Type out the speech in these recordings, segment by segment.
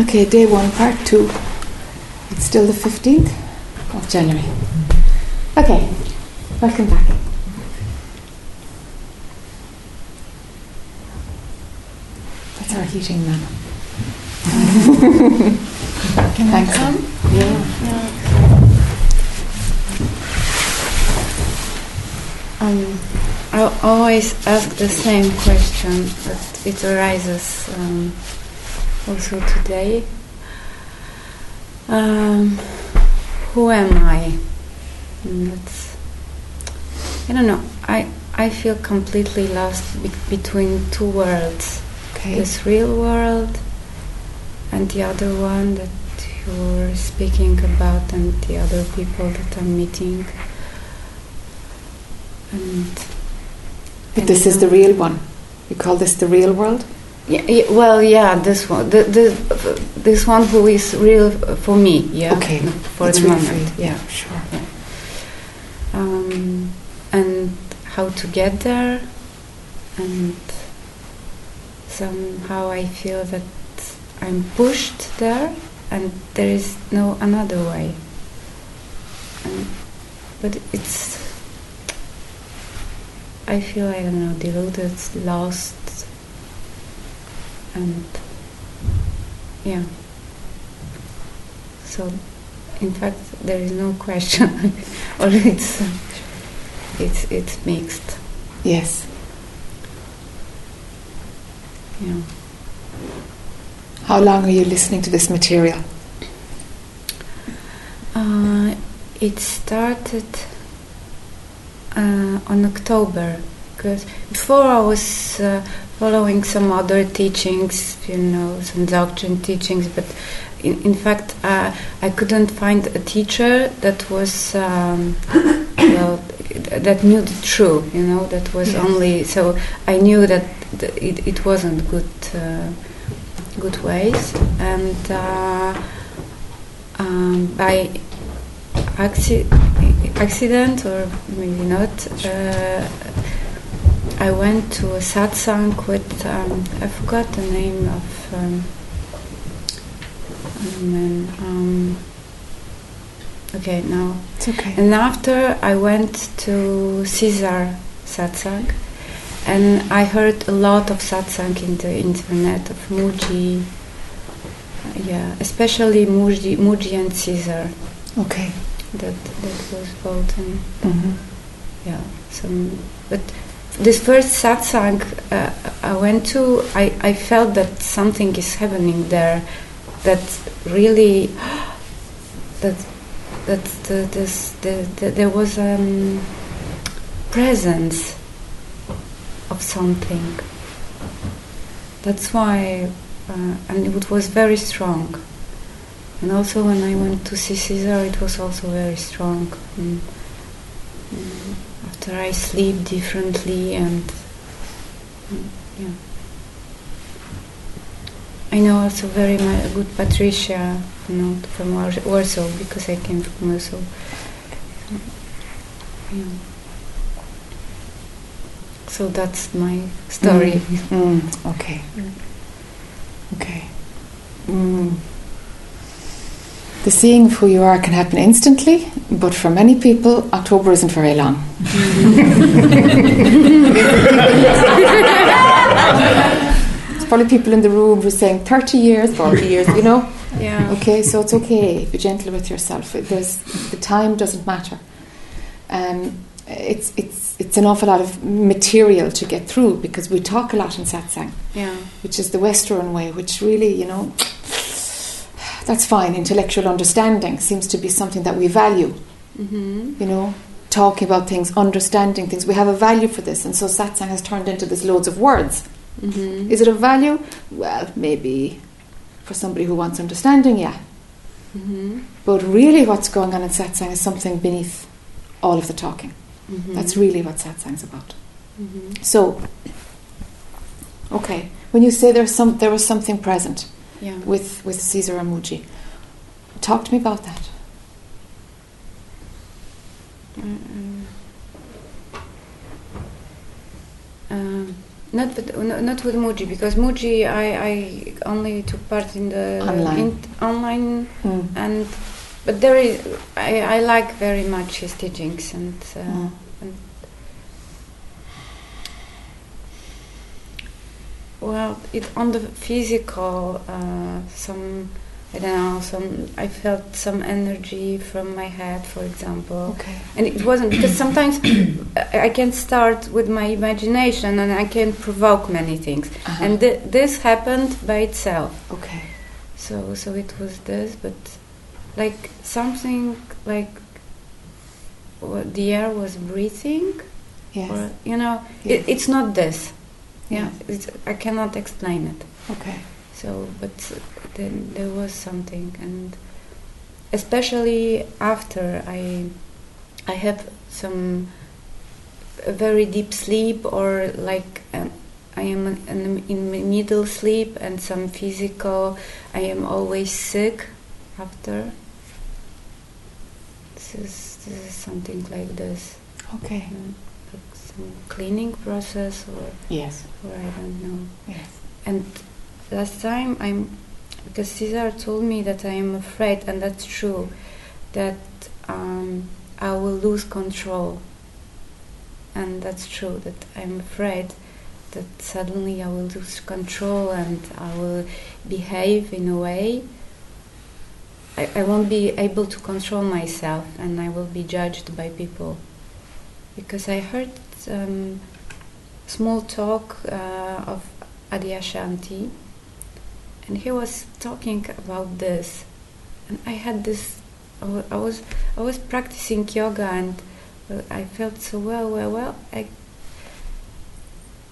Okay, day one, part two. It's still the 15th of January. Okay, welcome back. That's our heating man. Can. I come? Yeah. Um, I always ask the same question, but it arises um, also today. Um, who am I? That's, I don't know. I I feel completely lost be- between two worlds. Okay. This real world and the other one that you're speaking about, and the other people that I'm meeting. And But this is the real one. You call this the real world? Yeah, well, yeah, this one, the, the, this one who is real for me, yeah. Okay, for It's the moment, for you. yeah. sure. Um, and how to get there, and somehow I feel that I'm pushed there, and there is no another way. And, but it's, I feel I don't know, deluded, lost, and yeah. So, in fact, there is no question, or it's it's it's mixed. Yes. Yeah. How long are you listening to this material? Uh, it started uh, on October because before I was uh, following some other teachings, you know, some doctrine teachings, but in, in fact, uh, I couldn't find a teacher that was um, well that knew the truth, you know, that was Yes. only so I knew that th- it, it wasn't good uh, good ways and. Uh, um, by acci- accident or maybe not, uh, I went to a satsang with um, I forgot the name of um, oh man. Um, okay, now It's okay. and after I went to Caesar satsang, and I heard a lot of satsang in the internet of Mooji. Yeah, especially Mooji, Mooji and Caesar. Okay. That that was both. And, hmm yeah, some. But this first satsang uh, I went to, I, I felt that something is happening there, that really, that that the, this the, the, there was um, presence of something. That's why, uh, and it was very strong. And also when I went to see Caesar, it was also very strong. Mm. Mm. I sleep differently and mm, yeah. I know also very good Patricia, you know, from Warsaw because I came from Warsaw. Yeah. So that's my story. Mm. Okay. Mm. Okay. The seeing of who you are can happen instantly, but for many people, October isn't very long. There's probably people in the room who are saying 30 years, 40 years, you know? Yeah. Okay, so it's okay. Be gentle with yourself. There's, the time doesn't matter. Um, it's, it's, it's an awful lot of material to get through because we talk a lot in satsang, Yeah. which is the Western way, which really, you know, that's fine. Intellectual understanding seems to be something that we value, Mm-hmm. you know, talking about things, understanding things. We have a value for this, and so satsang has turned into this loads of words. Mm-hmm. Is it of value? Well, maybe for somebody who wants understanding, yeah. Mm-hmm. But really, what's going on in satsang is something beneath all of the talking. Mm-hmm. That's really what satsang's about. Mm-hmm. So, okay, when you say there's some, there was something present Yeah. with with Caesar Amuji, talk to me about that. Mm, Um, Not with no, not with Mooji because Mooji I, I only took part in the Online. in, online Mm. and but there is I, I like very much his teachings and uh, Mm. and well it on the physical uh, some I don't know some I felt some energy from my head for example Okay. and it wasn't because sometimes I can start with my imagination and I can provoke many things Uh-huh. and th- this happened by itself okay. so so it was this but like something like the air was breathing Yes. or you know Yes. it, it's not this yeah. It's, i cannot explain it. Okay. so but then there was something and especially after i i have some a very deep sleep or like um, i am in, in middle sleep and some physical i am always sick after. This is this is something like this. Okay. mm, cleaning process or Yes. or i don't know Yes. and last time I'm because Caesar told me that I am afraid, and that's true, that um, I will lose control. And that's true that I'm afraid that suddenly I will lose control and I will behave in a way. I, I won't be able to control myself and I will be judged by people. Because I heard um, small talk uh, of Adyashanti and he was talking about this. And i had this I was i was practicing yoga and uh, i felt so well well well. I,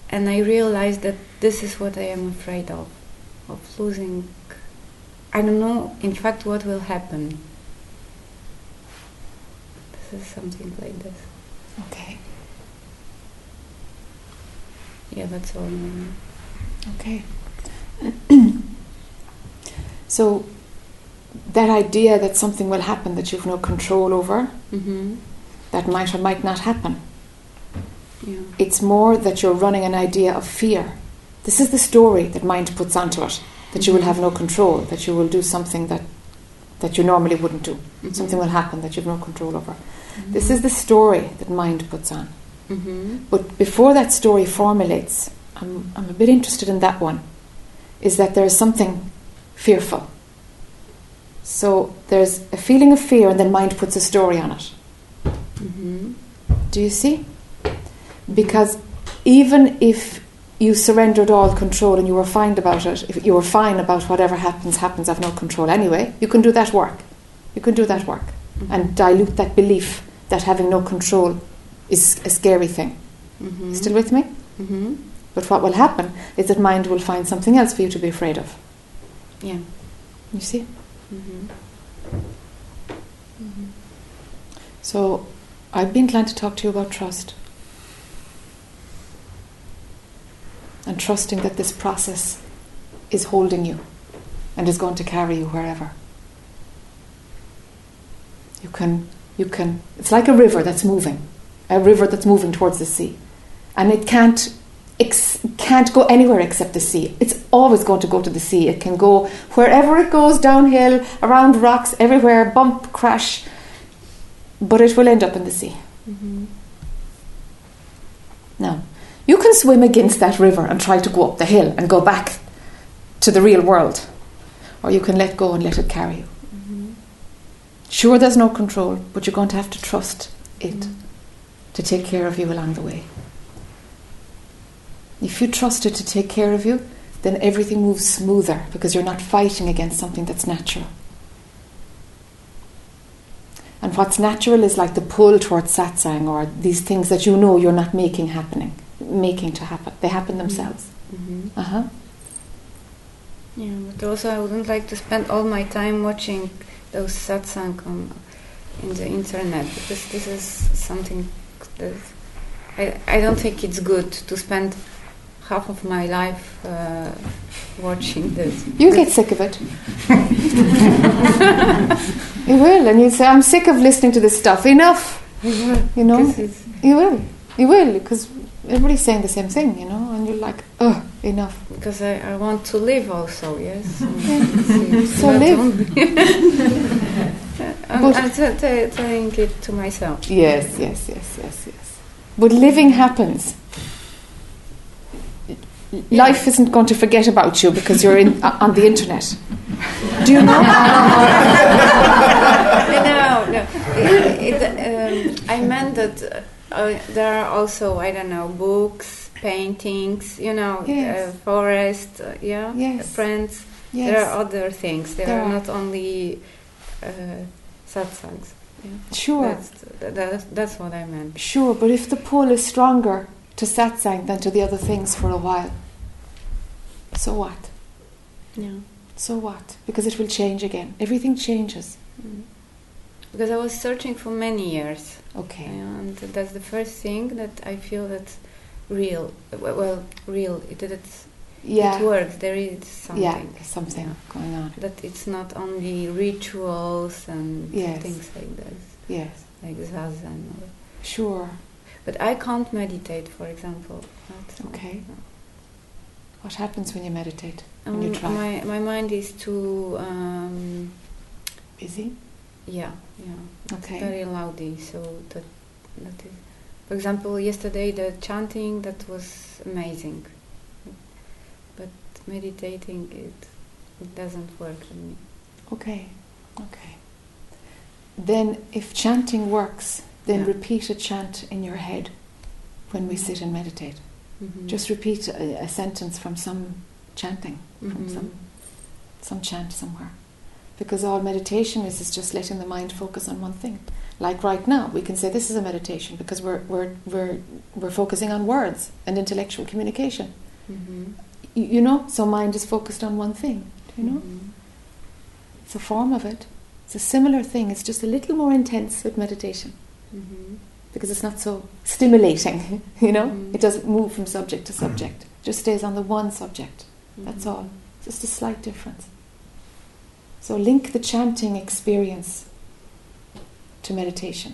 and i realized that this is what i am afraid of of losing. I don't know in fact what will happen. This is something like this. Okay. Yeah that's all. Okay. so that idea that something will happen that you've no control over, mm-hmm. that might or might not happen. yeah It's more that you're running an idea of fear. This is the story that mind puts onto it. That you will have no control, that you will do something that that you normally wouldn't do. Mhm. Something will happen that you've no control over. This is the story that mind puts on. Mm-hmm. But before that story formulates, I'm, I'm a bit interested in that one, is that there is something fearful. So there's a feeling of fear, and then mind puts a story on it. Mm-hmm. Do you see? Because even if you surrendered all control and you were fine about it, if you were fine about whatever happens, happens, I've no control anyway, you can do that work. You can do that work and dilute that belief that having no control is a scary thing. Mm-hmm. Still with me? Mm-hmm. But what will happen is that mind will find something else for you to be afraid of. Yeah. You see? Mm-hmm. So I've been inclined to talk to you about trust. And trusting that this process is holding you and is going to carry you wherever. You can, you can, it's like a river that's moving, a river that's moving towards the sea. And it can't, ex, can't go anywhere except the sea. It's always going to go to the sea. It can go wherever it goes, downhill, around rocks, everywhere, bump, crash, but it will end up in the sea. Mm-hmm. Now, you can swim against that river and try to go up the hill and go back to the real world, or you can let go and let it carry you. Mm-hmm. Sure, there's no control, but you're going to have to trust it Mm-hmm. To take care of you along the way. If you trust it to take care of you, then everything moves smoother because you're not fighting against something that's natural. And what's natural is like the pull towards satsang or these things that you know you're not making happening, making to happen. They happen themselves. Mm-hmm. Uh huh. Yeah, but also I wouldn't like to spend all my time watching those satsang on, in the internet because this is something that I, I don't think it's good to spend half of my life uh, watching this. You get sick of it. you will, and you say, "I'm sick of listening to this stuff. Enough." You know, you will. You will, because everybody's saying the same thing. You know, and you're like, oh, enough. Because I, I want to live also, yes. So live. I'm, But- I'm t- t- telling it to myself. Yes, yes, yes, yes, yes. But living happens. Life isn't going to forget about you because you're in, uh, on the internet. Do you know? no, no. It, it, um, I meant that uh, there are also, I don't know, books, paintings, you know, Yes. uh, forest, uh, yeah, Yes. friends. There are other things. There, There are, are. not only uh, satsangs. Yeah. sure, That's, that, that's, that's what I meant. sure. But if the pull is stronger to satsang than to the other things for a while, so what? Yeah. So what? Because it will change again. Everything changes. Mm. Because I was searching for many years. Okay. And that's the first thing that I feel that's real. Well, well, real. It, it's, Yeah. it works. There is something. Yeah, something Yeah. going on. That it's not only rituals and Yes. things like this, Yes, like zazen. Sure. but I can't meditate, for example. Not, Okay. What happens when you meditate? Um, When you try. my my mind is too. Um, Busy? yeah, yeah. Okay. very loudy. So that that is, for example, yesterday the chanting that was amazing, meditating it it doesn't work on me. Okay, okay. Then, if chanting works, then Yeah. repeat a chant in your head when we sit and meditate. Mhm. Just repeat a, a sentence from some chanting, from Mhm. some some chant somewhere. Because all meditation is is just letting the mind focus on one thing. Like right now, we can say this is a meditation because we're we're we're we're focusing on words and intellectual communication. Mhm. You, you know, so mind is focused on one thing. Do you know? Mhm. It's a form of it. It's a similar thing. It's just a little more intense with meditation Mhm. because it's not so stimulating. You know, Mhm. it doesn't move from subject to subject. It just stays on the one subject. That's Mhm. all. Just a slight difference. So link the chanting experience to meditation.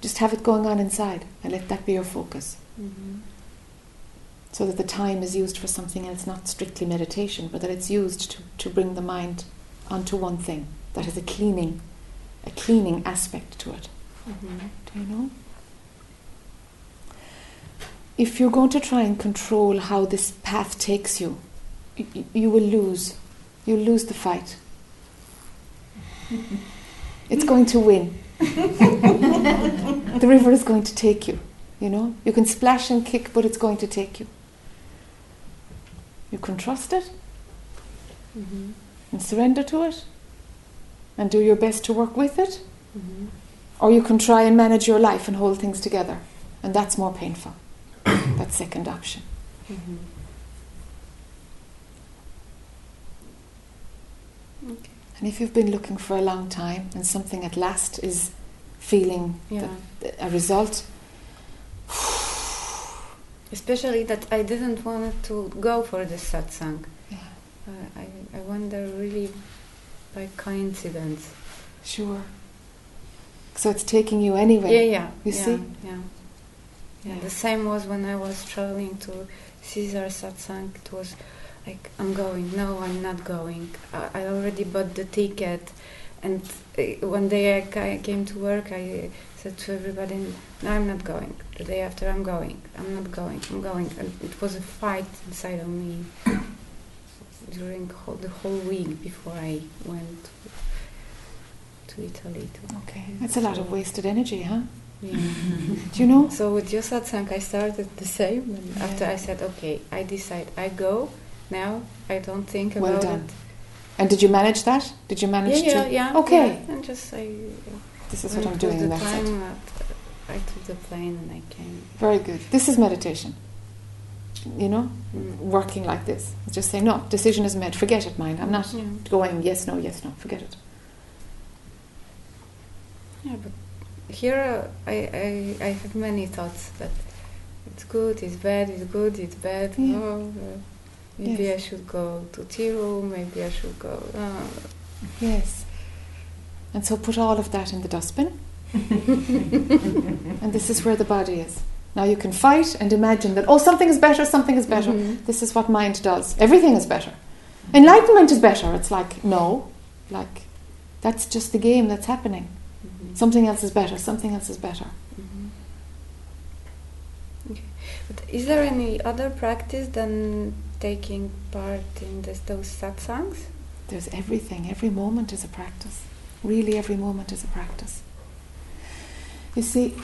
Just have it going on inside and let that be your focus. Mhm. So that the time is used for something else, not strictly meditation, but that it's used to, to bring the mind onto one thing that has a cleaning, a cleaning aspect to it. Mhm. Do you know? If you're going to try and control how this path takes you, y- y- you will lose. You'll lose the fight. It's going to win. the river is going to take you. You know, you can splash and kick, but it's going to take you. You can trust it Mhm. and surrender to it, and do your best to work with it. Mhm. Or you can try and manage your life and hold things together. And that's more painful. that second option. Mhm. Okay. And if you've been looking for a long time and something at last is feeling Yeah. the, a result, Especially that I didn't want to go for this satsang. yeah, Uh, I, I wonder really by coincidence. sure. So it's taking you anyway. Yeah, yeah. You yeah, see? Yeah. yeah. Yeah. The same was when I was traveling to Caesar satsang. It was like, I'm going. No, I'm not going. I, I already bought the ticket. And uh, one day I ca- came to work, I said to everybody, I'm not going. The day after, I'm going. I'm not going. I'm going. And it was a fight inside of me during whole, the whole week before I went to Italy. To Okay. Mm-hmm. That's a lot of wasted energy, huh? yeah. Do you know? So with your satsang, I started the same. And Yeah. after I said, okay, I decide, I go now. I don't think Well about done. it. And did you manage that? Did you manage Yeah, yeah, to? yeah. Okay. yeah. And just I. This is what I'm doing. The That's it. I took the plane and I came. Very good. This is meditation. You know, Mm. working like this. Just say, no, decision is made. Forget it, mind. I'm not Yeah. going yes, no, yes, no. Forget it. Yeah, but here uh, I, I I have many thoughts that it's good, it's bad, it's good, it's bad. Yeah. Oh, uh, maybe Yes. I should go to Tiru. Maybe I should go. Uh, Yes. And so put all of that in the dustbin. and this is where the body is. Now you can fight and imagine that, oh, something is better, something is better. Mhm. This is what mind does. Everything is better. Enlightenment is better. It's like, no, like, that's just the game that's happening. Mhm. Something else is better, something else is better. Mhm. Okay. But is there any other practice than taking part in this, those satsangs? There's everything. Every moment is a practice. Really, every moment is a practice. You see,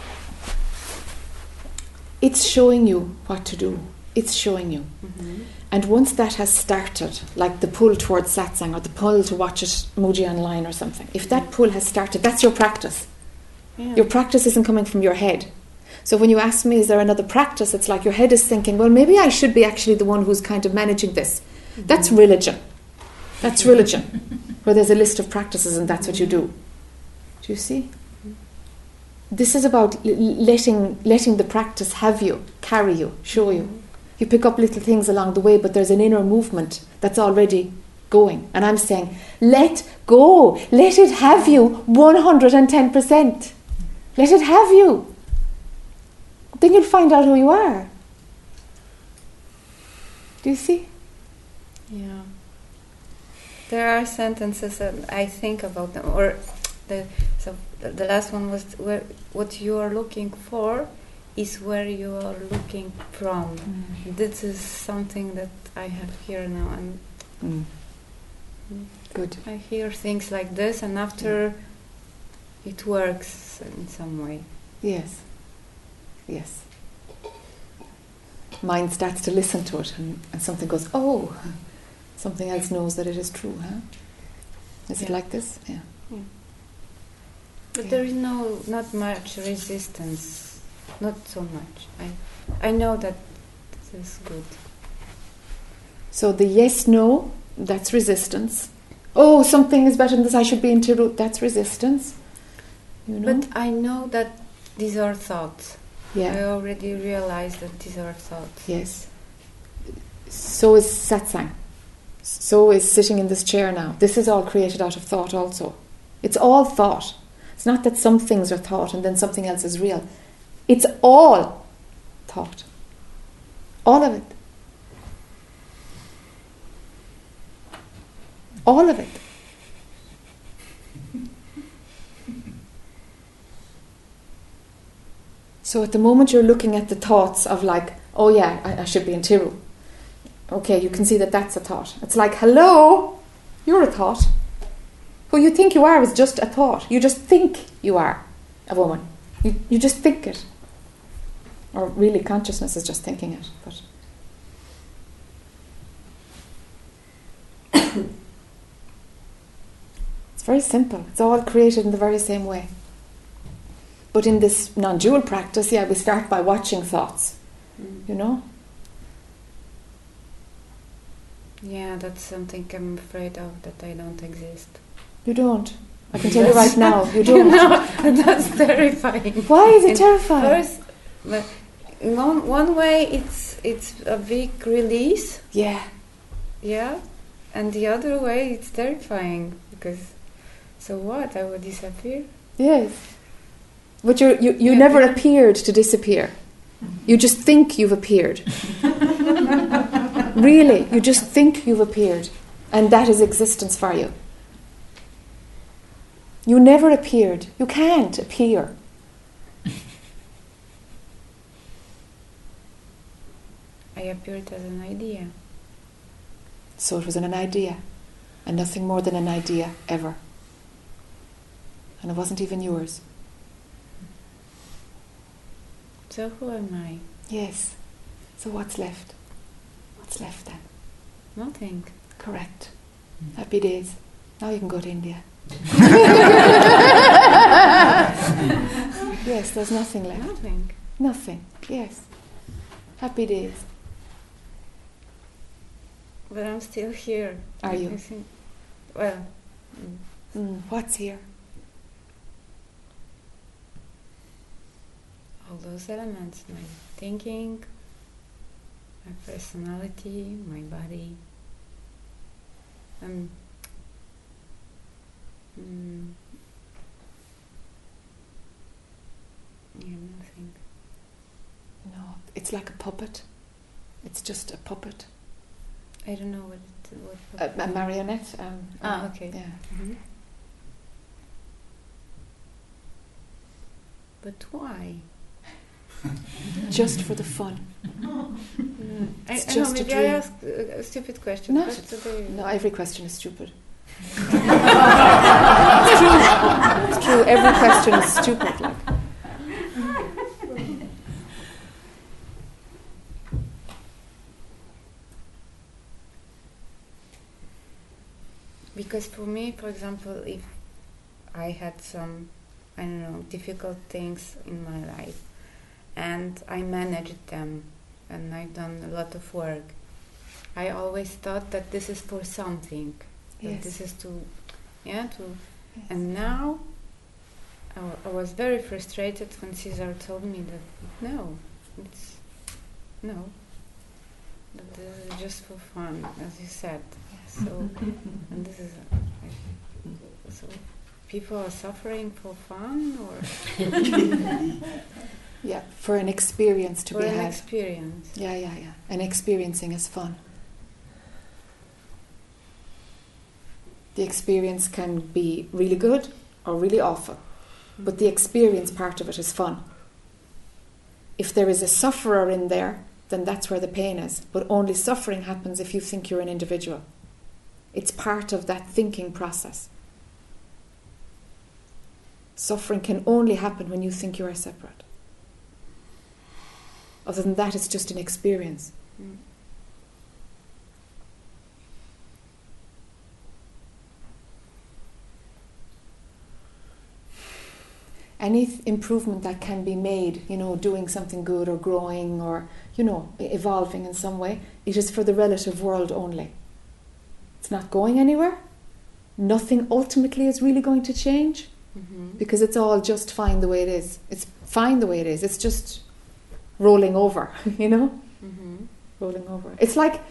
it's showing you what to do. It's showing you. Mm-hmm. And once that has started, like the pull towards satsang or the pull to watch it Mooji online or something, if that pull has started, that's your practice. Yeah. Your practice isn't coming from your head. So when you ask me, is there another practice? It's like your head is thinking, well, maybe I should be actually the one who's kind of managing this. That's religion. That's religion, where there's a list of practices and that's what you do. Do you see? This is about l- letting letting the practice have you, carry you, show you. Mm-hmm. You pick up little things along the way, but there's an inner movement that's already going. And I'm saying, let go, let it have you 110%. Let it have you. Then you'll find out who you are. Do you see? Yeah. There are sentences that I think about them, or the so the, the last one was where what you are looking for is where you are looking from. This is something that I have here now, and Mm. Good. I hear things like this, and after it works in some way. Yes. Yes. Mind starts to listen to it, and, and something goes, oh, something else knows that it is true, huh? Is it like this? Yeah. But there is no not much resistance, not so much. I I know that this is good. So the yes, no, that's resistance. Oh, something is better than this, I should be in Tiru, that's resistance. You know? But I know that these are thoughts. Yeah. I already realized that these are thoughts. Yes. So is satsang. So is sitting in this chair now. This is all created out of thought also. It's all thought. It's not that some things are thought and then something else is real. It's all thought. All of it. All of it. So at the moment you're looking at the thoughts of like, oh yeah, I, I should be in Tiru. Okay, you can see that that's a thought. It's like, hello, you're a thought. Who you think you are is just a thought. You just think you are a woman. You, you just think it. Or really, consciousness is just thinking it. But it's very simple. It's all created in the very same way. But in this non dual practice, yeah, we start by watching thoughts, mm. you know? Yeah, that's something I'm afraid of that I don't exist. You don't. I can tell you right now, you don't. no, that's terrifying. Why is it And terrifying? First, in one, one way it's it's a big release, Yeah, yeah, and the other way it's terrifying because so what? I would disappear. yes. But you're, you you Yeah. never appeared to disappear. You just think you've appeared. really, you just think you've appeared. And that is existence for you. You never appeared. You can't appear. I appeared as an idea. So it was an idea, and nothing more than an idea ever. And it wasn't even yours. So who am I? Yes. So what's left? What's left then? Nothing. Correct. Mm. Happy days. Now you can go to India. Yes, there's nothing left. Nothing. Nothing. Yes. Happy days. But I'm still here. Are you? Think, well, mm, Mm, what's here? all those elements my thinking, my personality, my body. Um, mm, yeah, nothing. No, it's like a puppet. It's just a puppet, I don't know what. It, what a, a marionette. Um, Ah, uh, okay. Yeah. Mhm. But why? Just for the fun. Mm. I, It's I just a know, maybe I asked a, a stupid question. No, No, every question is stupid. It's true. It's true. Every question is stupid. Like. Because for me, for example, if I had some, I don't know, difficult things in my life and I managed them and I've done a lot of work, I always thought that this is for something. That Yes. this is to, yeah, to. And now I, I was very frustrated when Caesar told me that no, it's no. That this is just for fun, as you said. So, and this is so people are suffering for fun or Yeah, for an experience to for be an had. experience. yeah, yeah, yeah. And experiencing is fun. The experience can be really good or really awful, but the experience part of it is fun. If there is a sufferer in there, then that's where the pain is. But only suffering happens if you think you're an individual. It's part of that thinking process. Suffering can only happen when you think you are separate. Other than that, it's just an experience. Mm. Any th- improvement that can be made, you know, doing something good or growing or, you know, evolving in some way, it is for the relative world only. It's not going anywhere. Nothing ultimately is really going to change Mm-hmm. because it's all just fine the way it is. It's fine the way it is. It's just rolling over, you know? Mm-hmm. rolling over. It's like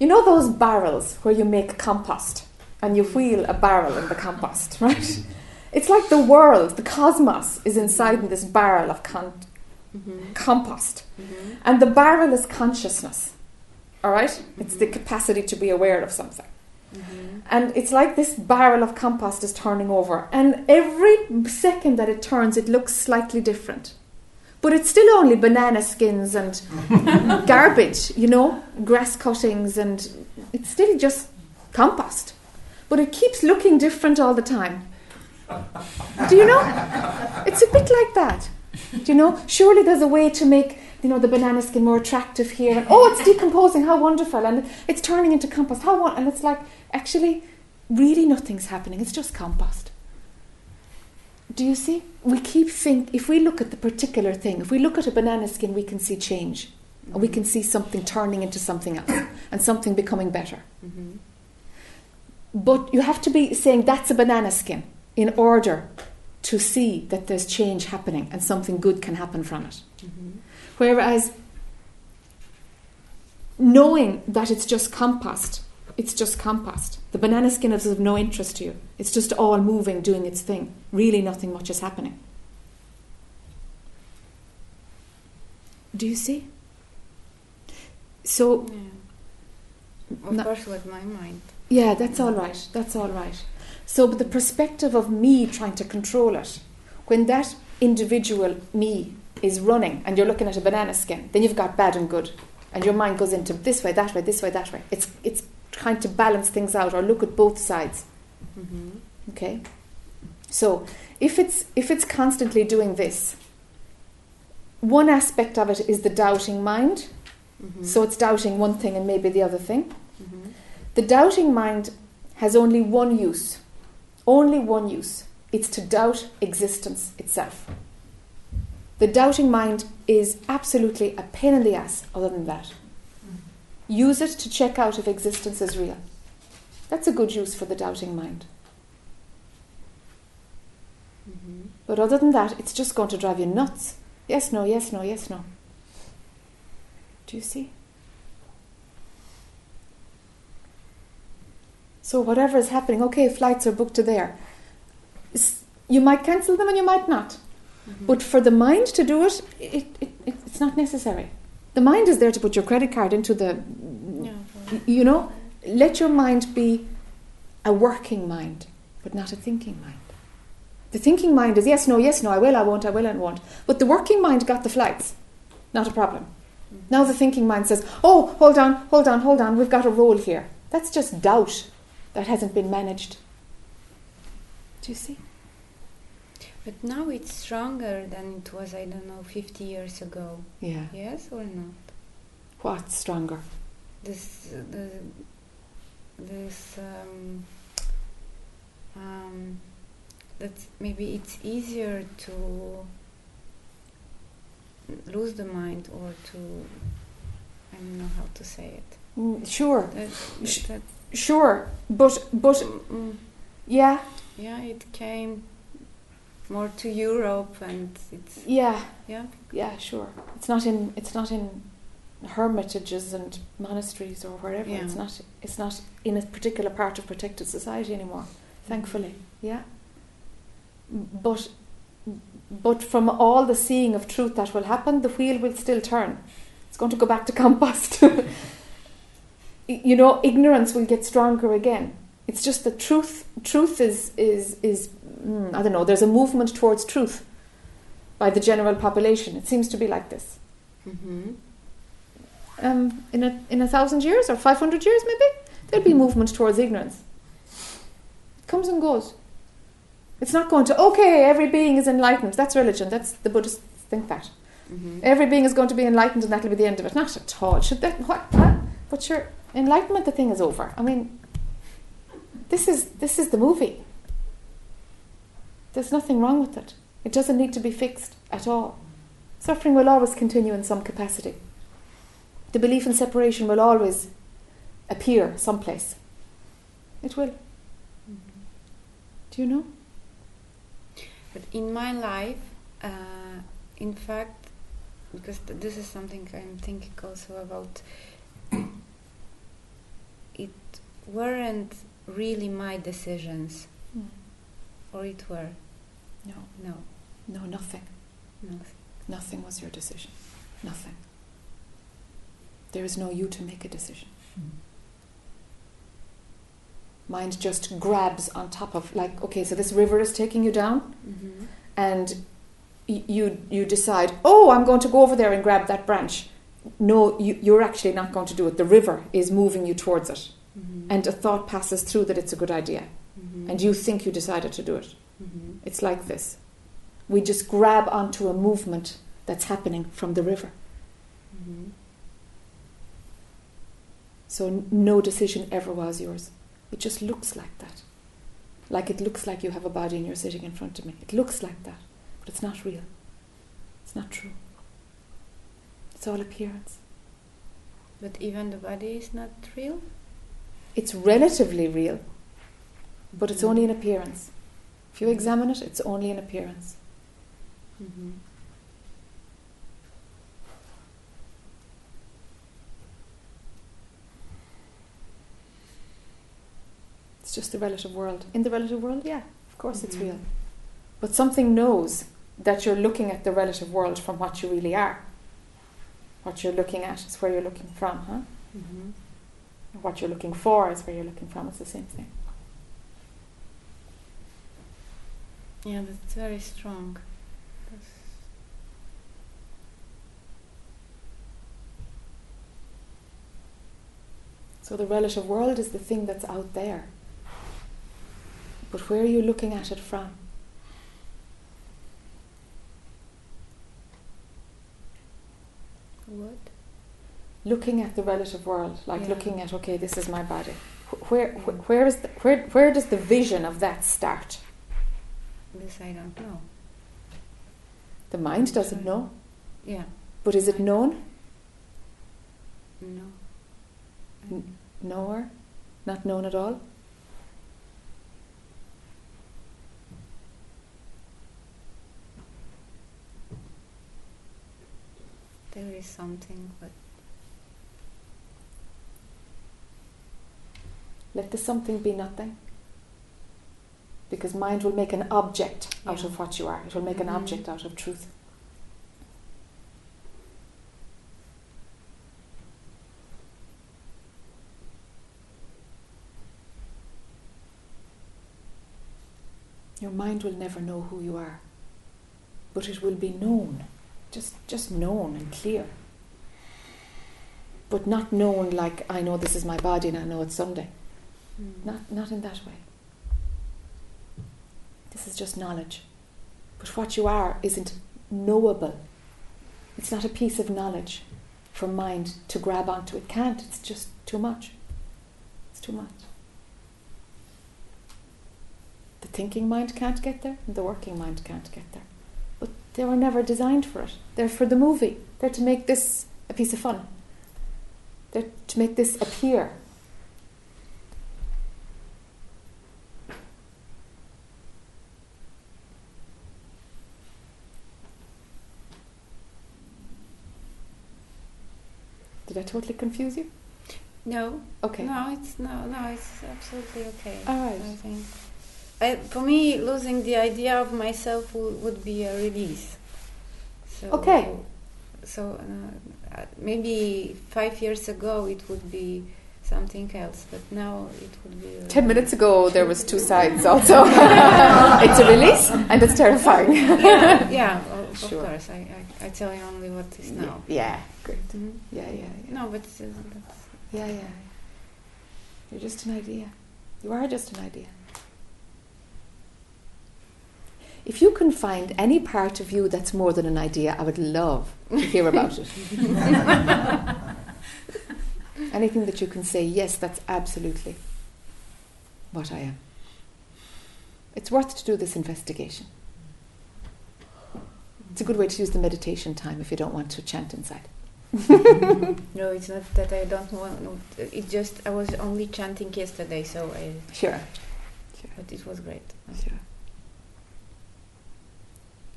you know those barrels where you make compost and you wheel a barrel in the compost, right? It's like the world, the cosmos is inside in this barrel of con- Mm-hmm. compost. Mm-hmm. And the barrel is consciousness. All right? It's the capacity to be aware of something. Mm-hmm. And it's like this barrel of compost is turning over. And every second that it turns, it looks slightly different. But it's still only banana skins and garbage, you know, grass cuttings, and it's still just compost. But it keeps looking different all the time. Do you know? It's a bit like that. Do you know? Surely there's a way to make you know the banana skin more attractive here. And, oh, it's decomposing. How wonderful! And it's turning into compost. How won- and it's like actually, really nothing's happening. It's just compost. Do you see? We keep think if we look at the particular thing, if we look at a banana skin, we can see change, and we can see something turning into something else, and something becoming better. Mm-hmm. But you have to be saying that's a banana skin in order to see that there's change happening and something good can happen from it. Mm-hmm. Whereas knowing that it's just compost, it's just compost. The banana skin is of no interest to you. It's just all moving, doing its thing. Really, nothing much is happening. Do you see? So, Yeah. Of course, with my mind. Yeah, that's all right. That's all right. So, but the perspective of me trying to control it, when that individual me is running and you're looking at a banana skin, then you've got bad and good. And your mind goes into this way, that way, this way, that way. It's, it's trying to balance things out or look at both sides. Mm-hmm. Okay? So, if it's, if it's constantly doing this, one aspect of it is the doubting mind. Mm-hmm. So, it's doubting one thing and maybe the other thing. Mm-hmm. The doubting mind has only one use. Only one use. It's to doubt existence itself. The doubting mind is absolutely a pain in the ass, other than that. Use it to check out if existence is real. That's a good use for the doubting mind. Mm-hmm. But other than that, it's just going to drive you nuts. Yes, no, yes, no, yes, no. Do you see? So whatever is happening, okay, flights are booked to there. You might cancel them and you might not. Mhm. But for the mind to do it, it, it, it, it's not necessary. The mind is there to put your credit card into the, Yeah, you know, let your mind be a working mind, but not a thinking mind. The thinking mind is yes, no, yes, no, I will, I won't, I will, I won't. But the working mind got the flights, not a problem. Now the thinking mind says, oh, hold on, hold on, hold on, we've got a role here. That's just doubt that hasn't been managed. Do you see? But now it's stronger than it was, I don't know, 50 years ago. Yeah. Yes or not? What's stronger? This, the, this, um, um, that maybe it's easier to lose the mind or to, I don't know how to say it. Mm, sure, That, Sh- that, sure, but but mm, yeah, yeah, it came more to Europe and it's, yeah, yeah, yeah, sure. It's not in it's not in hermitages and monasteries or wherever. Yeah. It's not it's not in a particular part of protected society anymore. Thankfully, yeah. But but from all the seeing of truth that will happen, the wheel will still turn. It's going to go back to compost. you know, ignorance will get stronger again. It's just that truth. Truth is is is. Mm, I don't know. There's a movement towards truth by the general population. It seems to be like this. hmm Um, in a in a thousand years or five hundred years, maybe there'll be movement towards ignorance. It comes and goes. It's not going to okay. Every being is enlightened. That's religion. That's the Buddhists think that. hmm Every being is going to be enlightened, and that'll be the end of it. Not at all. Should that what? what? But your enlightenment, the thing is over. I mean, this is this is the movie. There's nothing wrong with it. It doesn't need to be fixed at all. Suffering will always continue in some capacity. The belief in separation will always appear someplace. It will. Do you know? But in my life, uh, in fact, because th- this is something I'm thinking also about, it weren't really my decisions, or it were. No, No, no, nothing. no. Nothing was your decision. Nothing. There is no you to make a decision. Mind just grabs on top of, like, okay, so this river is taking you down, Mm-hmm. and you you decide, oh, I'm going to go over there and grab that branch. No, you, you're actually not going to do it. The river is moving you towards it. And a thought passes through that it's a good idea, mm-hmm. and you think you decided to do it. Mm-hmm. It's like this. We just grab onto a movement that's happening from the river. Mm-hmm. So n- no decision ever was yours. It just looks like that. Like it looks like you have a body and you're sitting in front of me. It looks like that, but it's not real. It's not true. It's all appearance. But even the body is not real. It's relatively real, but it's only an appearance. If you examine it, it's only an appearance. Mm-hmm. It's just the relative world. In the relative world, yeah, of course it's Mhm. real. But something knows that you're looking at the relative world from what you really are. What you're looking at is where you're looking from, huh? Mm-hmm. What you're looking for is where you're looking from. It's the same thing. Yeah, that's very strong. That's So the relative world is the thing that's out there. But where are you looking at it from? what? Looking at the relative world, like Yeah. looking at okay, this is my body. Where, wh- where is the, where, where does the vision of that start? This I don't know. The mind doesn't know, Yeah. but is it known? No. N- Knower? Not known at all? There is something, but Let the something be nothing. because mind will make an object out Yeah. of what you are. It will make an Mhm. object out of truth. Your mind will never know who you are, but it will be known, just just known and clear. But not known like I know this is my body and I know it's Sunday. Mm. Not not in that way. This is just knowledge. But what you are isn't knowable. It's not a piece of knowledge for mind to grab onto. It can't. It's just too much. It's too much. The thinking mind can't get there, and the working mind can't get there. But they were never designed for it. They're for the movie. They're to make this a piece of fun. They're to make this appear. I totally confuse you? No, Okay. no, it's no, no, it's absolutely okay. All right. I think. I, for me, losing the idea of myself would, would be a release. So, Okay. So uh, uh, maybe five years ago it would be something else, but now it would be. Ten minutes ago, there was two sides also. it's a release and it's terrifying. yeah, yeah, of, of Sure. course. I, I, I tell you only what is now. Yeah, great. Mhm. Yeah, yeah, yeah. No, but that's, Yeah, yeah. You're just an idea. You are just an idea. If you can find any part of you that's more than an idea, I would love to hear about it. Anything that you can say, yes, that's absolutely what I am. It's worth to do this investigation. It's a good way to use the meditation time if you don't want to chant inside. no, it's not that I don't want. No, it just I was only chanting yesterday, so I. Sure. But it was great. Sure.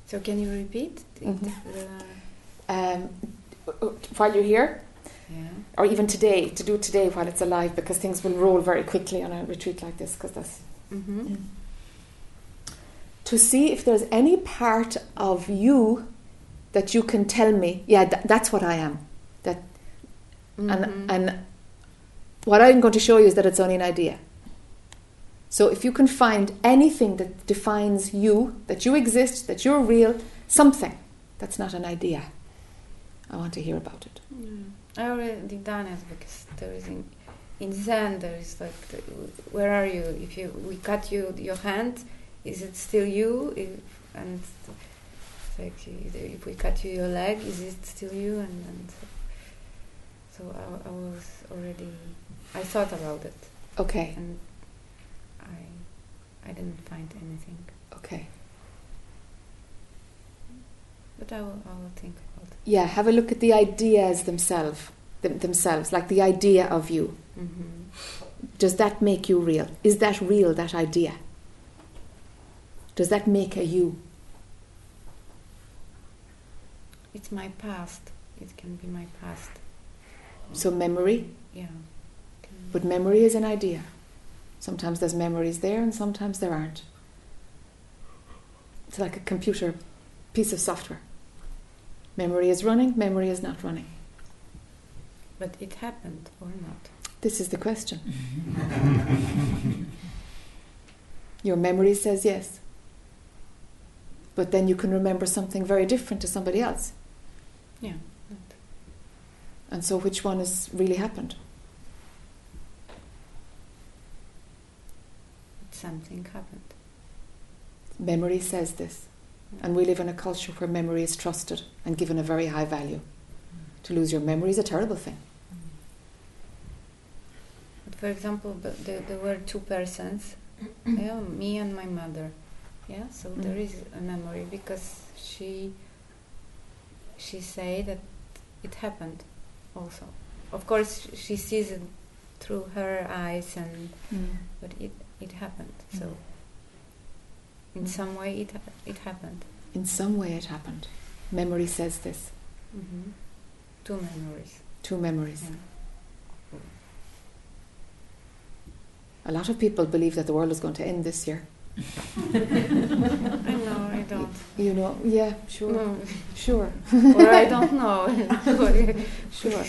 So can you repeat? it? Mhm. Uh, Um, while you're here, yeah. or even today, to do today while it's alive, because things will roll very quickly on a retreat like this, because that's Mm-hmm. to see if there's any part of you that you can tell me, yeah, th- that's what I am. That Mm-hmm. and and what I'm going to show you is that it's only an idea. So if you can find anything that defines you, that you exist, that you're real, something that's not an idea, I want to hear about it. Mm. I already done it because there is in, in Zen there is like the, where are you? If you we cut you your hand, is it still you? If, and like if we cut you your leg, is it still you? And, and so, so I, I was already I thought about it Okay, and I I didn't find anything, okay. but I will I will think about it. Yeah, have a look at the ideas themselves, them, themselves, like the idea of you. Mm-hmm. Does that make you real? Is that real, that idea? Does that make a you? It's my past. It can be my past. So, memory, Yeah. but memory is an idea. Sometimes there's memories there and sometimes there aren't. It's like a computer piece of software. Memory is running, memory is not running. But it happened or not? This is the question. Your memory says yes. But then you can remember something very different to somebody else. Yeah. And so, which one has really happened? Something happened. Memory says this. And we live in a culture where memory is trusted and given a very high value. To lose your memory is a terrible thing. But for example, but there, there were two persons, yeah, me and my mother. Yeah, so Mm. there is a memory because she she say that it happened also. Of course, she sees it through her eyes, and but it it happened. So Mm. in Mm. some way, it it happened. In some way, it happened. Memory says this. hmm Two memories. Two memories. Yeah. A lot of people believe that the world is going to end this year. I know, I don't. You know, yeah, sure, No, sure, or I don't know. sure.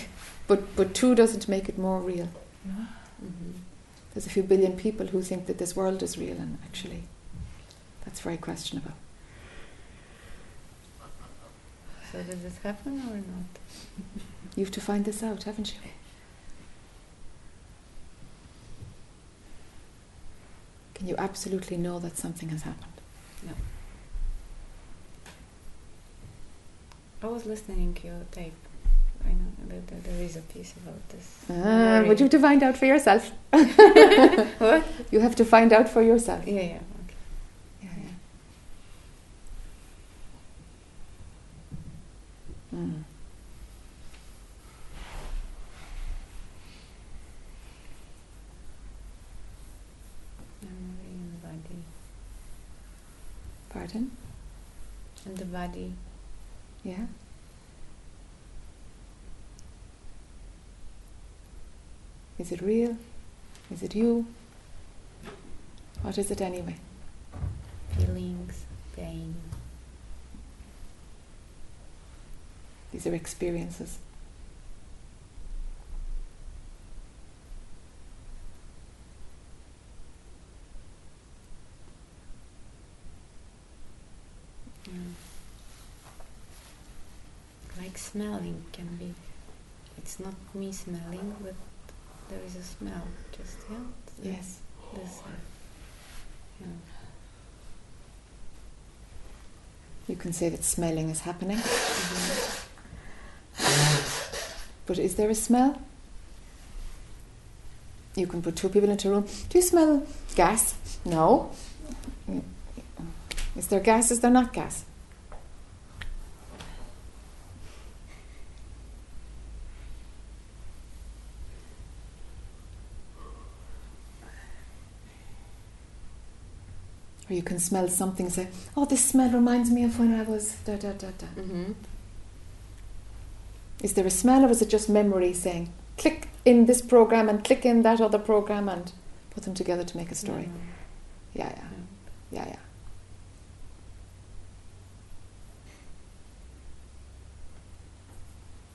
But but two doesn't make it more real. Mhm. There's a few billion people who think that this world is real, and actually, that's very questionable. So does this happen or not? You have to find this out, haven't you? You absolutely know that something has happened? No. I was listening to your tape. I know that, that there is a piece about this. Ah, but you have to find out for yourself. what? You have to find out for yourself. Yeah, yeah. Okay. Yeah, yeah. Mm. Memory and body. Pardon? And the body. Yeah. Is it real? Is it you? What is it anyway? Feelings, pain. These are experiences. Yeah. Like smelling can be. It's not me smelling, but there is a smell. Just yeah. Yes. This. uh, Yeah. You can say that smelling is happening, Mhm. but is there a smell? You can put two people into a room. Do you smell gas? No. Is there gas? Is there not gas? Or you can smell something say, Oh, this smell reminds me of when I was da da da da. Mhm. Is there a smell or is it just memory saying, click in this program and click in that other program and put them together to make a story? No, Yeah, yeah, no. yeah, yeah.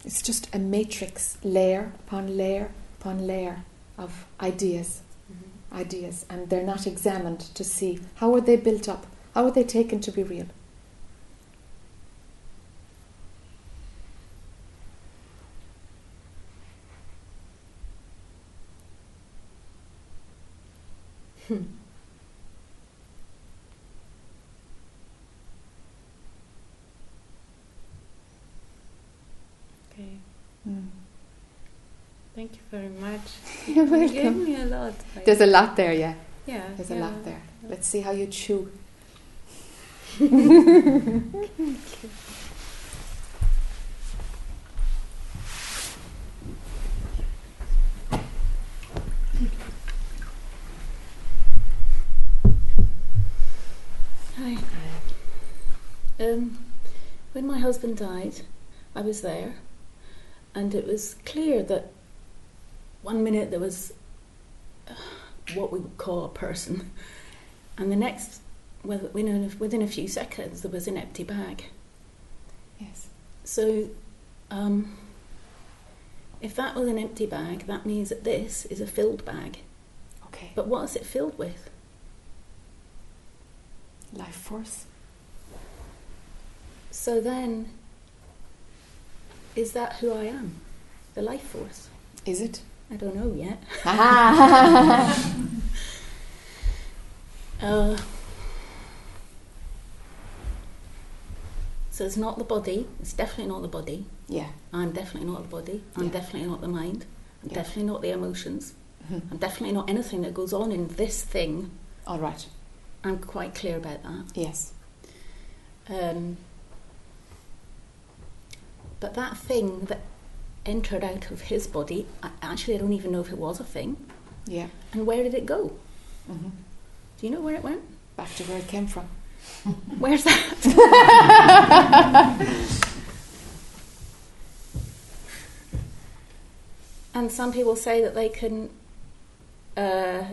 It's just a matrix, layer upon layer upon layer of ideas. Ideas, and they're not examined to see how are they built up, how are they taken to be real. Okay. Mm. Thank you very much. You're You gave welcome. me a lot. like- There's a lot there, yeah. yeah. There's a lot there. Let's see how you chew. Hi. Um, when my husband died, I was there, and it was clear that one minute there was uh, what we would call a person, and the next, within a, within a few seconds, there was an empty bag. Yes. So, um, if that was an empty bag, that means that this is a filled bag. Okay. But what is it filled with? Life force. So then, is that who I am? The life force? Is it? I don't know yet. Ah. Uh, so it's not the body. It's definitely not the body. yeah. I'm definitely not the body. I'm Yeah. definitely not the mind. I'm Yeah. definitely not the emotions. Mhm. I'm definitely not anything that goes on in this thing. All right. I'm quite clear about that. Yes. Um, but that thing that entered out of his body, I, actually, I don't even know if it was a thing. Yeah. And where did it go? hmm Do you know where it went? Back to where it came from. Where's that? and some people say that they can uh,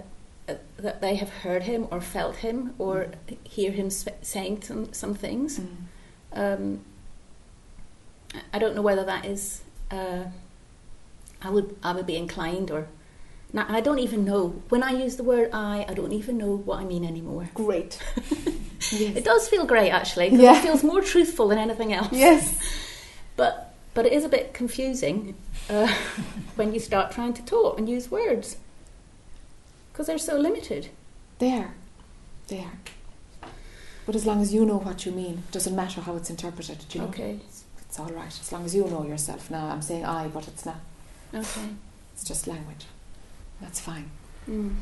uh, that they have heard him or felt him or hear him sp- saying some, some things. Mm. Um, I don't know whether that is. Uh, I would I would be inclined or. Now, I don't even know when I use the word I. I don't even know what I mean anymore. Great. yes. It does feel great actually. Yeah. It feels more truthful than anything else. Yes. But but it is a bit confusing uh, when you start trying to talk and use words because they're so limited. There. There. But as long as you know what you mean, it doesn't matter how it's interpreted. do You know, Okay. It's all right as long as you know yourself. Now I'm saying I, but it's not. Okay. It's just language. That's fine. Mm.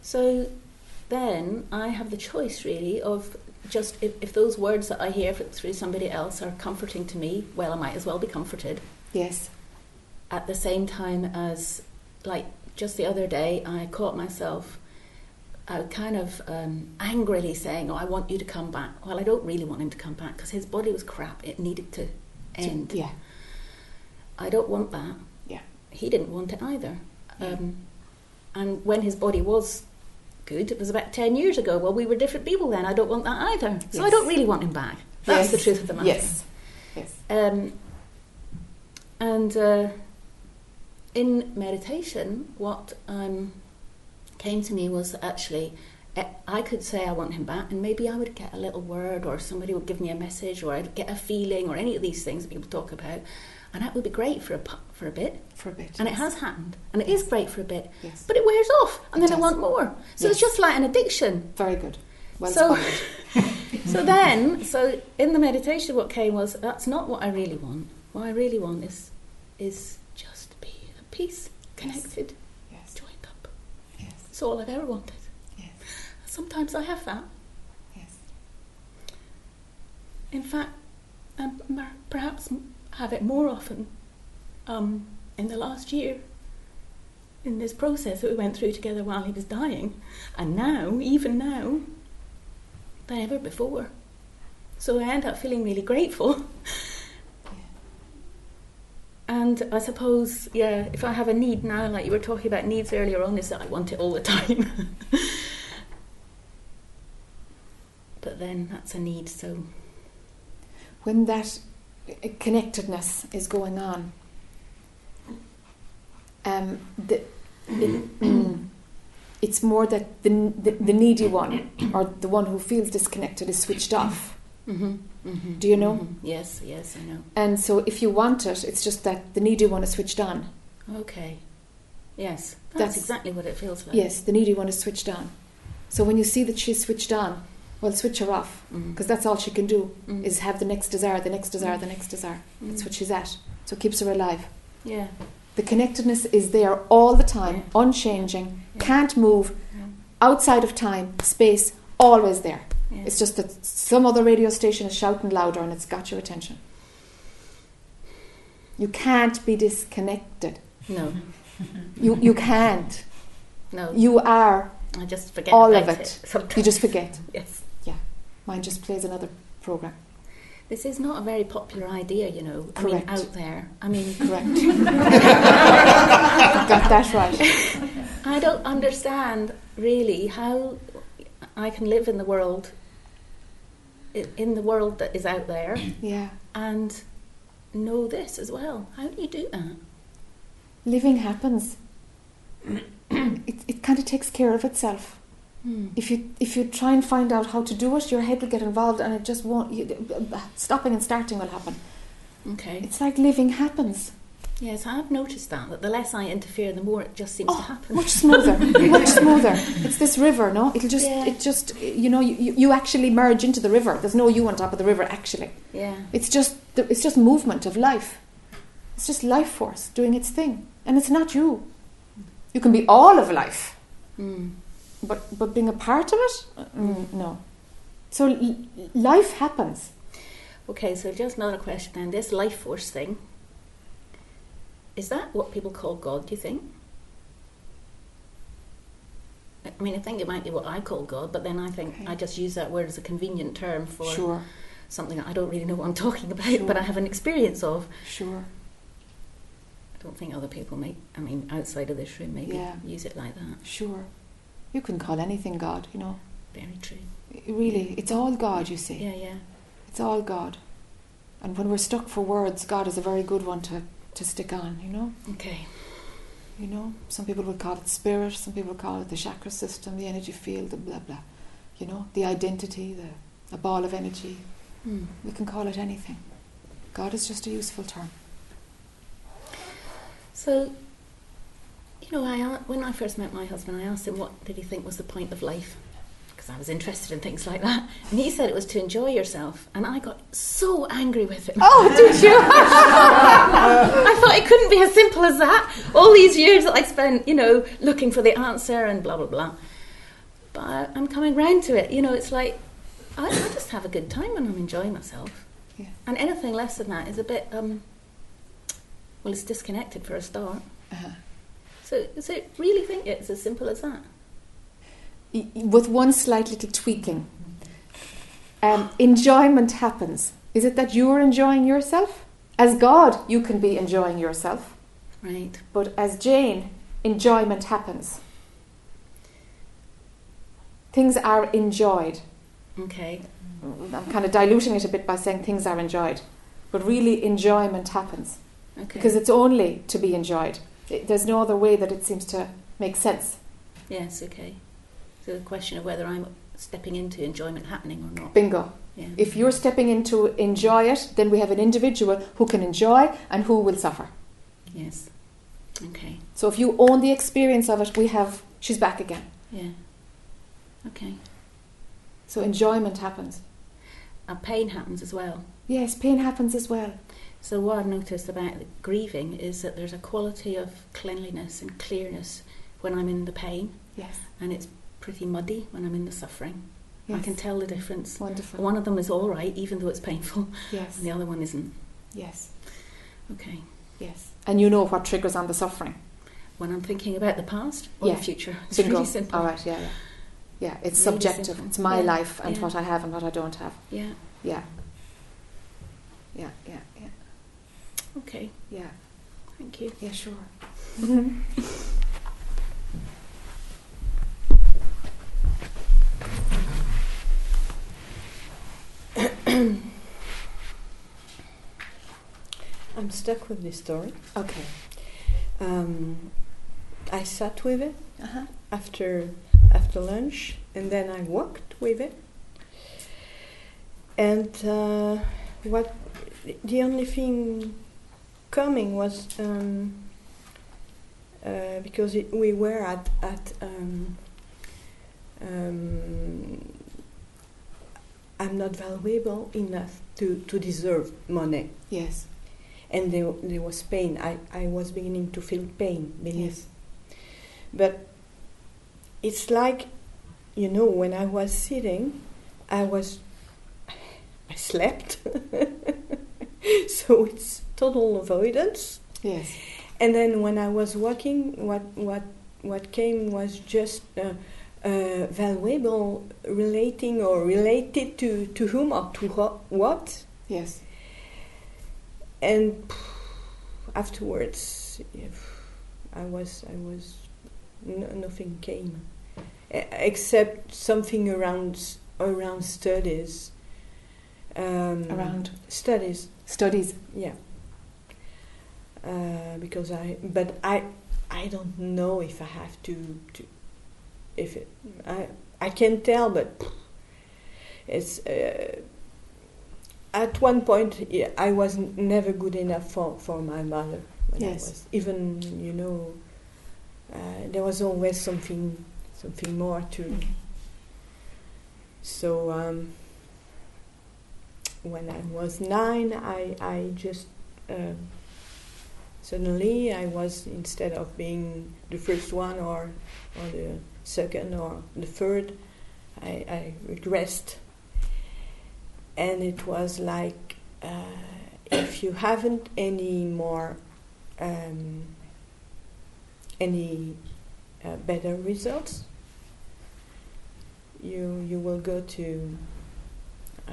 So then I have the choice really of just if, if those words that I hear through somebody else are comforting to me, well, I might as well be comforted. Yes. At the same time as, like, just the other day, I caught myself uh, kind of um, angrily saying, Oh, I want you to come back. Well, I don't really want him to come back because his body was crap. It needed to end. Yeah. I don't want that. Yeah. He didn't want it either. Yeah. Um, and when his body was good, it was about 10 years ago. Well, we were different people then. I don't want that either. So I don't really want him back. That's the truth of the matter. Yes. Yes. Um, and uh, in meditation, what um, came to me was actually eh, I could say I want him back, and maybe I would get a little word, or somebody would give me a message, or I'd get a feeling, or any of these things that people talk about, and that would be great for a for a bit. For a bit. And it has happened, and it is great for a bit, Yes. but it wears off, and It then I want more. So it's just like an addiction. Very good. Well So- So then, so in the meditation, what came was that's not what I really want. What I really want is is just be at peace, connected, Yes. All I've ever wanted. Yes. Sometimes I have that. Yes. In fact, and perhaps have it more often um, in the last year. In this process that we went through together while he was dying, and now, even now, than ever before. So I end up feeling really grateful. And I suppose, yeah, if I have a need now, like you were talking about needs earlier on, is that I want it all the time. but then that's a need, so When that connectedness is going on, um, the, it, it's more that the, the, the needy one or the one who feels disconnected is switched off. Hmm hmm Do you know? Mhm. Yes, yes, I know. And so if you want it, it's just that the needy one is switched on. Okay. Yes, that's, That's- exactly what it feels like. Yes, the needy one is switched on. So when you see that she's switched on, well, switch her off because that's all she can do Mm. is have the next desire, the next desire, the next desire. That's Mm. what she's at. So it keeps her alive. Yeah. The connectedness is there all the time, Yeah. unchanging, Yeah. can't move, Yeah. outside of time, space, always there. Yeah. It's just that some other radio station is shouting louder and it's got your attention. You can't be disconnected. no, You, you can't. no. You are. I just forget all of it. sometimes. You just forget. Yes. Yeah. Mine just plays another program. This is not a very popular idea, you know. I mean, out there. I mean, Correct. got that right. I don't understand really how I can live in the world, in the world that is out there, Yeah. and know this as well. How do you do that? Living happens. it it kind of takes care of itself. Hmm. If you if you try and find out how to do it, your head will get involved, and it just won't. You, stopping and starting will happen. Okay. It's like living happens. Yes, I've noticed that. That the less I interfere, the more it just seems to Oh, happen. much smoother, much smoother. It's this river, no? It'll just, Yeah. it just, you know, you, you- actually merge into the river. There's no you on top of the river, actually. Yeah. It's just, the- it's just movement of life. It's just life force doing its thing, and it's not you. You can be all of life, Hmm. but but being a part of it, mm, no. So l- life happens. Okay, so just another question then. This life force thing, is that what people call God, do you think? I mean, I think it might be what I call God, but then I think Okay. I just use that word as a convenient term for Sure, something that I don't really know what I'm talking about, Sure. but I have an experience of. sure. I don't think other people make. I mean, outside of this room, maybe Yeah. use it like that. Sure. You can call anything God, you know. Very true. Really, it's all God, you see. Yeah, yeah. It's all God. And when we're stuck for words, God is a very good one to, to stick on, you know? Okay. You know? Some people would call it spirit, some people call it the chakra system, the energy field, the blah blah. You know? The identity, the a ball of energy. Hmm. We can call it anything. God is just a useful term. So, you know, I, when I first met my husband, I asked him what did he think was the point of life, because I was interested in things like that, and he said it was to enjoy yourself, and I got so angry with him. Oh, did you? I thought it couldn't be as simple as that. All these years that I spent, you know, looking for the answer and blah blah blah. But I'm coming round to it. You know, it's like I, I just have a good time when I'm enjoying myself, Yeah. and anything less than that is a bit. Um, well, it's disconnected for a start. Uh-huh. So, so really think it's as simple as that? With one slight little tweaking. Um, enjoyment happens. Is it that you're enjoying yourself? As God, you can be enjoying yourself. Right. But as Jane, enjoyment happens. Things are enjoyed. Okay. I'm kind of diluting it a bit by saying things are enjoyed. But really, enjoyment happens. Okay. Because it's only to be enjoyed. It, there's no other way that it seems to make sense. yes. Okay. So the question of whether I'm stepping into enjoyment happening or not. Bingo. Yeah. If you're stepping in to enjoy it, then we have an individual who can enjoy and who will suffer. Yes. Okay. So if you own the experience of it, we have, she's back again. Yeah. Okay. So enjoyment happens. And pain happens as well. Yes, pain happens as well. So what I've noticed about grieving is that there's a quality of cleanliness and clearness when I'm in the pain, Yes. and it's pretty muddy when I'm in the suffering. yes. I can tell the difference. Wonderful. One of them is all right, even though it's painful, Yes. and the other one isn't. Yes. Okay. Yes. And you know what triggers on the suffering. When I'm thinking about the past or Yeah. the future, it's Bingo. really simple. All right. Yeah. Yeah. Yeah. It's Really subjective. simple. It's my Yeah. life and Yeah. what I have and what I don't have. Yeah. Yeah. Yeah. Yeah. Yeah. Okay. Yeah. Thank you. Yeah. Sure. I'm stuck with this story. Okay. Um, I sat with it Uh-huh. after after lunch, and then I walked with it. And uh, what the only thing coming was um, uh, because it, we were at at um, um, I'm not valuable enough to, to deserve money Yes. and there, there was pain. I, I was beginning to feel pain beneath. Yes. But it's like, you know, when I was sitting, I was, I slept. so it's total avoidance. Yes. And then when I was walking, what what what came was just uh, uh, valuable relating or related to to whom or to wha- what Yes. and afterwards i was i was no, nothing came except something around around studies um, Around studies studies. yeah uh, because i but i i don't know if i have to to if it, i i can tell but it's uh, at one point I was never good enough for, for my mother. Yes. was even you know uh, there was always something something more to. Mm. So um, when I was nine, I I just um suddenly I was instead of being the first one or or the second or the third, I, I regressed and it was like uh, if you haven't any more um, any uh, better results you you will go to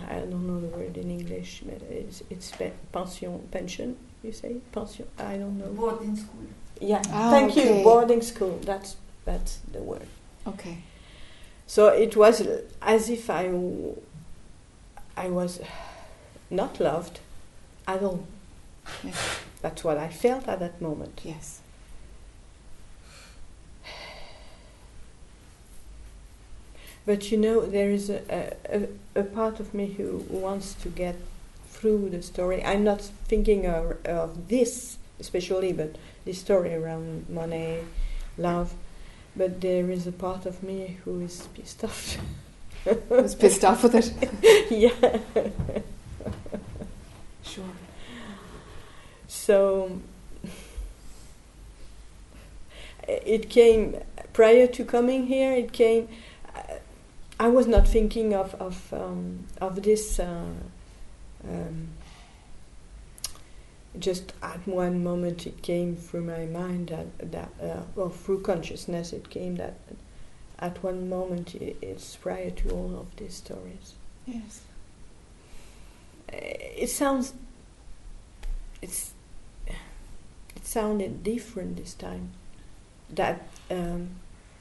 I don't know the word in English but it's it's pe- pension pension You say pension? I don't know. Boarding school. Yeah. Ah, Thank okay. you. Boarding school. That's that's the word. Okay. So it was as if I, I was not loved at all. Yes. That's what I felt at that moment. Yes. But you know, there is a, a, a, part of me who wants to get through the story. I'm not thinking of, of this especially, but the story around money, love. But there is a part of me who is pissed off. Was pissed off with it. yeah. Sure. So it came prior to coming here. It came. I was not thinking of of um, of this. Uh, um, just at one moment, it came through my mind that that uh, well through consciousness, it came that at one moment it's prior to all of these stories. Yes. Uh, it sounds it's it sounded different this time that um,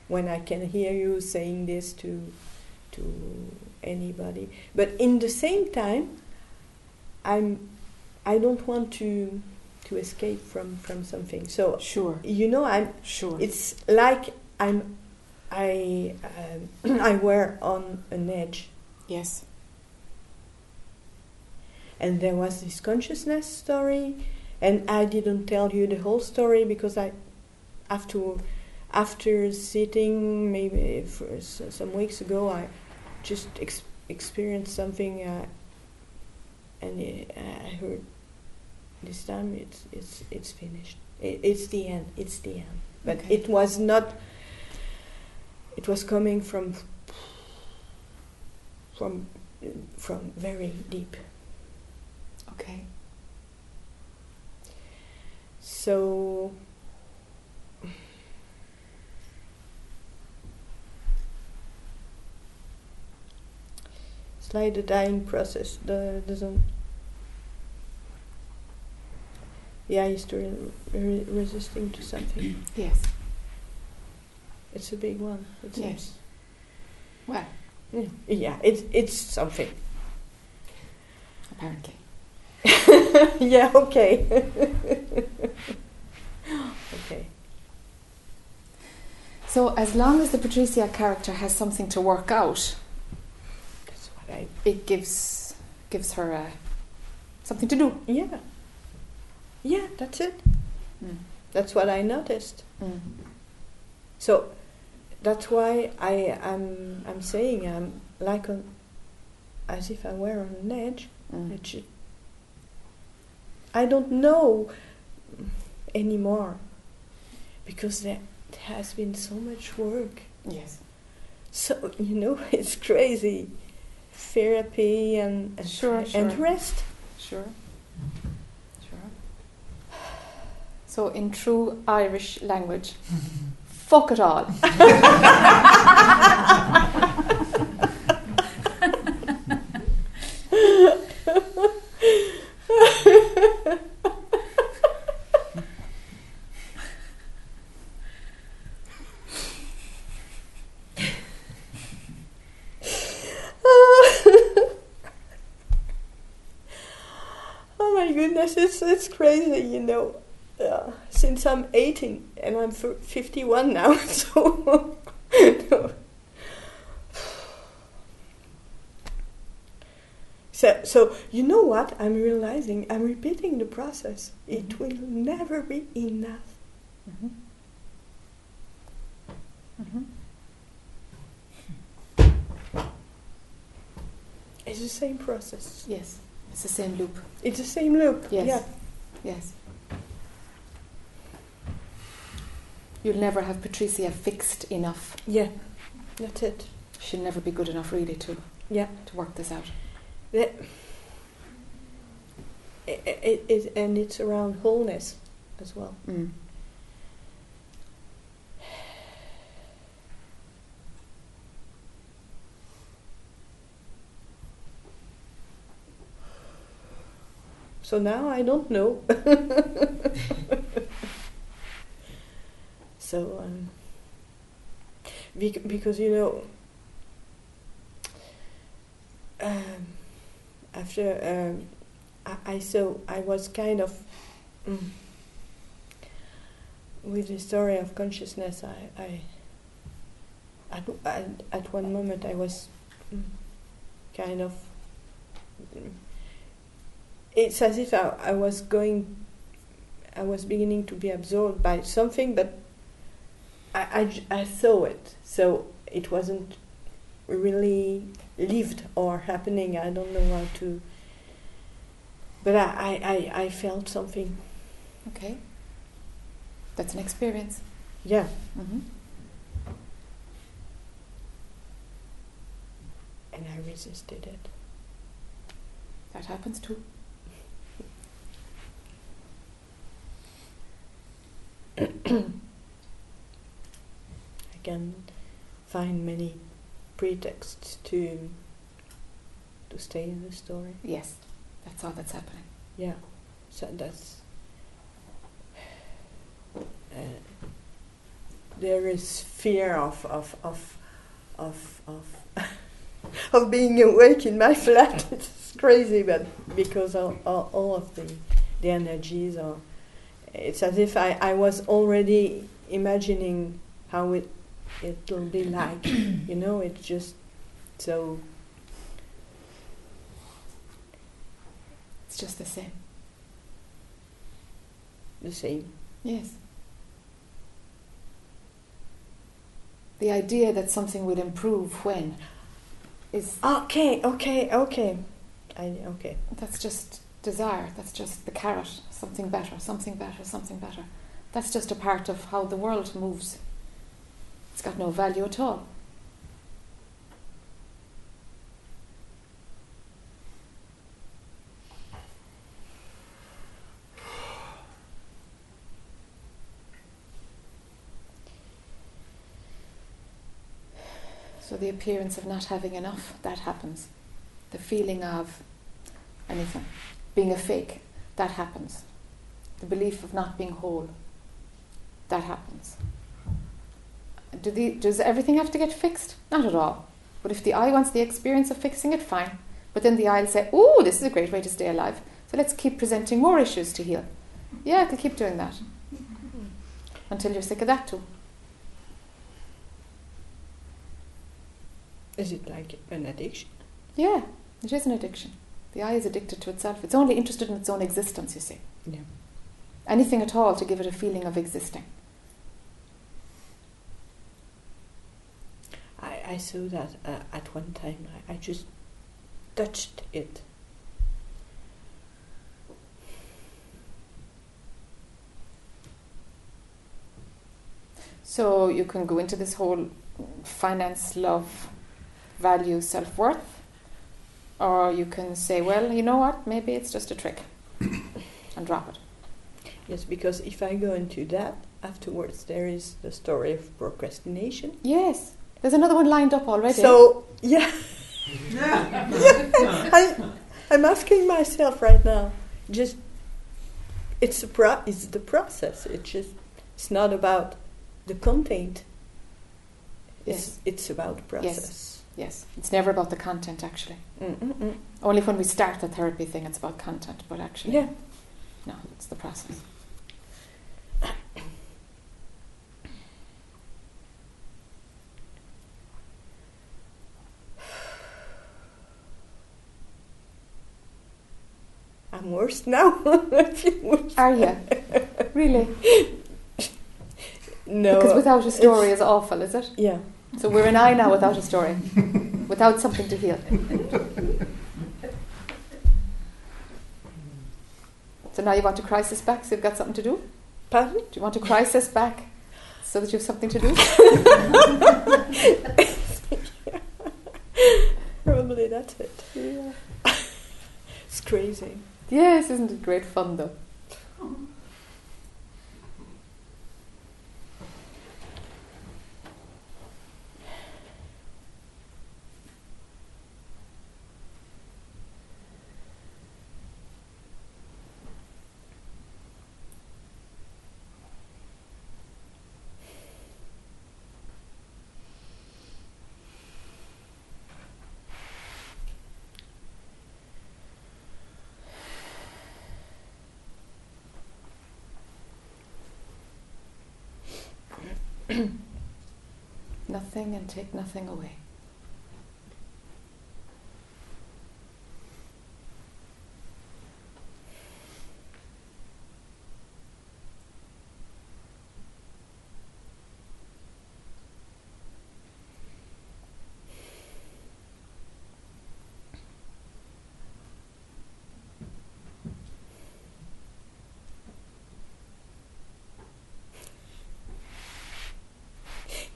when I can hear you saying this to to anybody but in the same time I'm I don't want to to escape from from something so Sure. you know I'm Sure. it's like I'm I um, I were on an edge yes. and there was this consciousness story and i didn't tell you the whole story because i after after sitting maybe for s- some weeks ago i just ex- experienced something uh, and it, i heard this time it's it's it's finished it, it's the end it's the end but Okay. it was not it was coming from from from very deep Okay. So it's like the dying process. The doesn't. Yeah, you're still re- resisting to something. Yes. It's a big one. It seems. Yes. Well, Yeah, yeah it's it's something. apparently. yeah. Okay. okay. So as long as the Patricia character has something to work out, That's what I. it gives gives her uh, something to do. Yeah. Yeah. That's it. Mm. That's what I noticed. Mm. So that's why I am I'm saying I'm like on as if I were on an edge. Mm. I don't know anymore because there has been so much work. Yes. So you know it's crazy. Therapy and and, Sure, and rest. Sure. So in true Irish language, fuck it all. oh my goodness, it's it's crazy, you know. Since I'm 18 and I'm 51 now, so no. So, so you know what? I'm realizing I'm repeating the process. It will never be enough. Mhm. Mhm. It's the same process. Yes. It's the same loop. It's the same loop. Yes. Yeah. Yes. You'll never have Patricia fixed enough. Yeah. That's it. She'll never be good enough, really, to Yeah. to work this out. It, it, it, and it's around wholeness as well. Mm. So now I don't know. so, um, because you know, um, after um, I, I saw, I was kind of. Mm, with the story of consciousness, I, I at, at, one moment I was mm, kind of. mm, It's as if I, I was going, I was beginning to be absorbed by something, but I, I, I saw it, so it wasn't really lived or happening. I don't know how to. But I, I, I, I felt something. Okay. That's an experience. Yeah. hmm and I resisted it. That happens too. I can find many pretexts to to stay in the story. Yes, that's all that's happening. Yeah, so that's uh, there is fear of of of of of, of being awake in my flat. it's crazy, but because of, all all of the the energies are, it's as if I, I was already imagining how it it will be like. you know, it's just so It's just the same. the same. Yes. The idea that something will improve when is Okay, okay, okay. I okay. that's just desire. That's just the carrot. Something better, something better, something better. That's just a part of how the world moves. It's got no value at all. So the appearance of not having enough, that happens. The feeling of anything, being a fake, that happens. The belief of not being whole, that happens. Do the, does everything have to get fixed? Not at all. But if the I wants the experience of fixing it, fine. But then the I will say, oh, this is a great way to stay alive. So let's keep presenting more issues to heal. Yeah, it'll keep doing that. Until you're sick of that too. Is it like an addiction? Yeah, it is an addiction. The I is addicted to itself. It's only interested in its own existence, you see. Yeah. Anything at all to give it a feeling of existing. I, saw that uh, at one time. I, I just touched it. So you can go into this whole finance, love, value, self worth, or you can say, well, you know what, maybe it's just a trick and drop it. Yes, because if I go into that, afterwards there is the story of procrastination. Yes, there's another one lined up already. So, yeah. I, I'm asking myself right now, just, it's, a pro- it's the process. It's just, it's not about the content. It's, it's about process. yes, it's never about the content actually. Mm-mm-mm. Only when we start the therapy thing, it's about content, but actually, Yeah. no, it's the process. I'm worse now. I feel worse. Are you? really? No. Because without a story is awful, is it? Yeah. So we're an eye now without a story, without something to heal. So now you want a crisis back, so you've got something to do? Pardon? Do you want a crisis back so that you have something to do? Probably that's it. Yeah. it's crazy. Yes, isn't it great fun though? Oh. And take nothing away.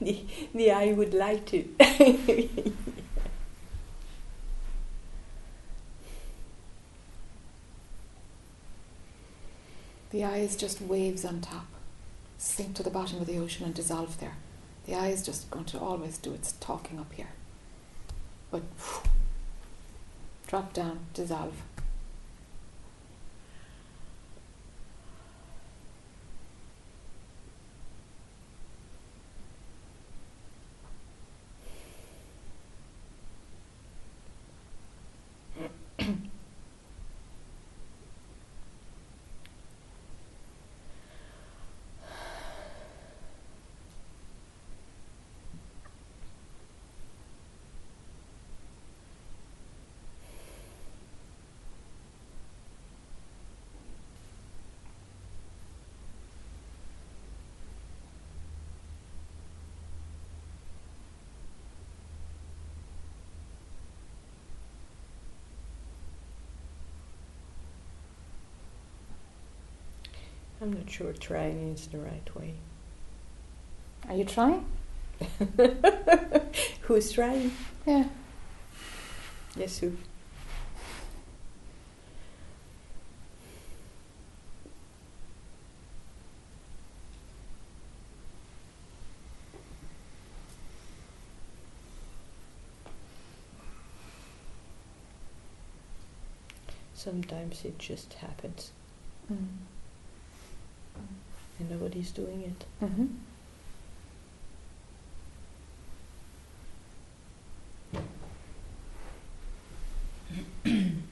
the, the I would like to. The I is just waves on top. Sink to the bottom of the ocean and dissolve there. The I is just going to always do its talking up here. But drop down, dissolve. I'm not sure trying is the right way. Are you trying? Who's trying? Yeah. Yes, who? Sometimes it just happens Mm. And nobody's doing it. Mm-hmm.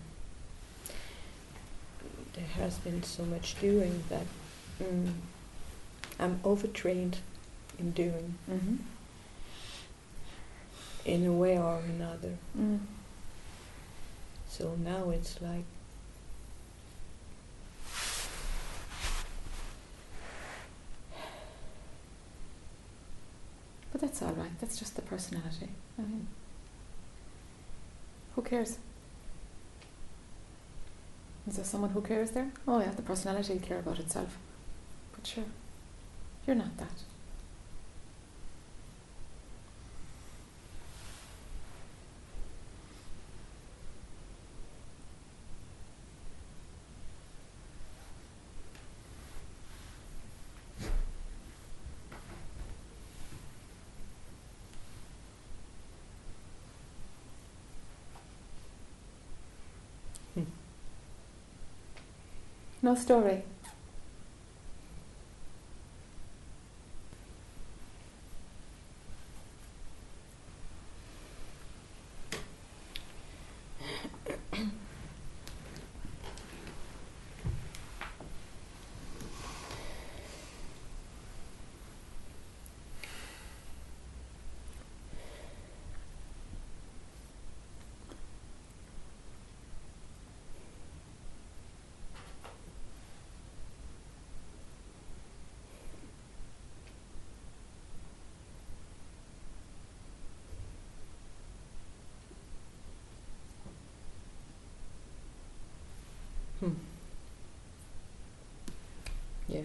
There has been so much doing that mm, I'm overtrained in doing Mm-hmm. in a way or another. Mm. So now it's like But that's all right. That's just the personality. I mean, who cares? Is there someone who cares there? Oh yeah, the personality will care about itself. But sure, you're not that. No story.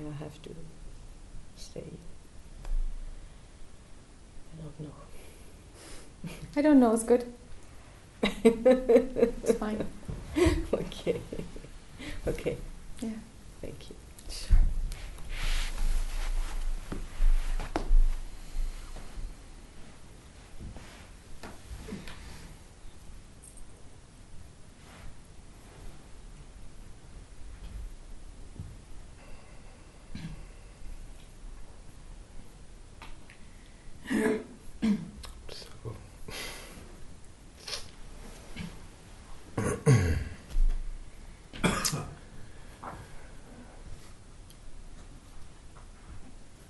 I have to stay. I don't know. I don't know. It's good. It's fine. okay. Okay. Yeah. Thank you.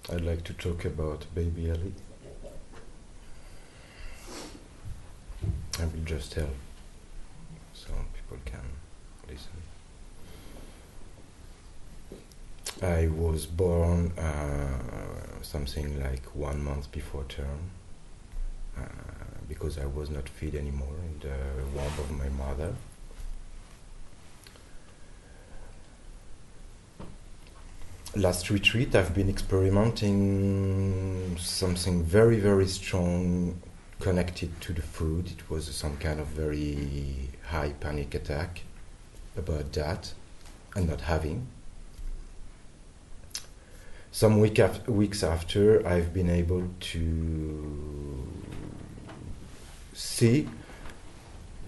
I'd like to talk about Baby Ali. I will just tell so people can listen. I was born uh, something like one month before term uh, because I was not fed anymore in the womb of my mother. Last retreat, I've been experimenting something very, very strong connected to the food. It was some kind of very high panic attack about that and not having. Some week af- weeks after, I've been able to see,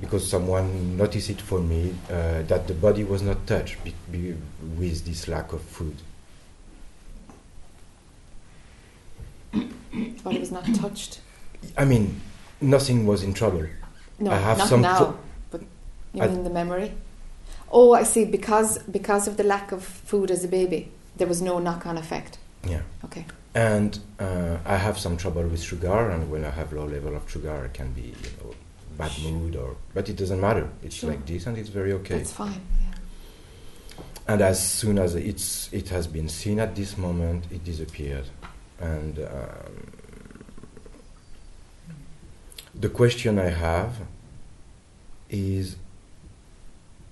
because someone noticed it for me, uh, that the body was not touched be- be- with this lack of food. Body was not touched. I mean, nothing was in trouble. No, I have not some now. fo- but you I- mean the memory? Oh, I see. Because because of the lack of food as a baby, there was no knock-on effect. Yeah. Okay. And uh, I have some trouble with sugar, and when I have low level of sugar, I can be, you know, bad mood or. But it doesn't matter. It's Sure. like this, and it's very okay. That's fine. Yeah. And as soon as it's it has been seen at this moment, it disappeared. And um, the question I have is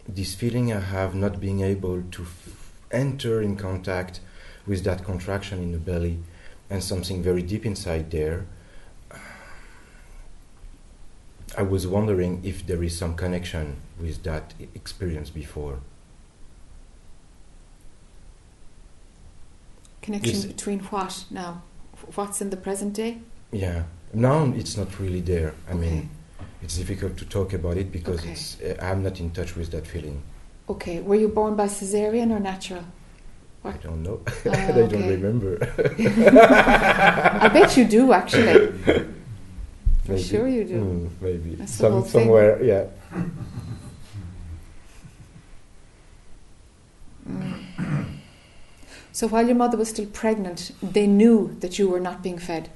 this feeling I have not being able to f- enter in contact with that contraction in the belly and something very deep inside there. I was wondering if there is some connection with that experience before. Connection between what now? What's in the present day? Yeah. Now it's not really there. I okay. mean, it's difficult to talk about it because Okay. it's uh, I'm not in touch with that feeling. Okay. Were you born by cesarean or natural? I don't know. Ah, I don't remember. I bet you do actually. For Maybe. sure you do. Mm, maybe That's Some, somewhere. Yeah. Mm. So while your mother was still pregnant, they knew that you were not being fed.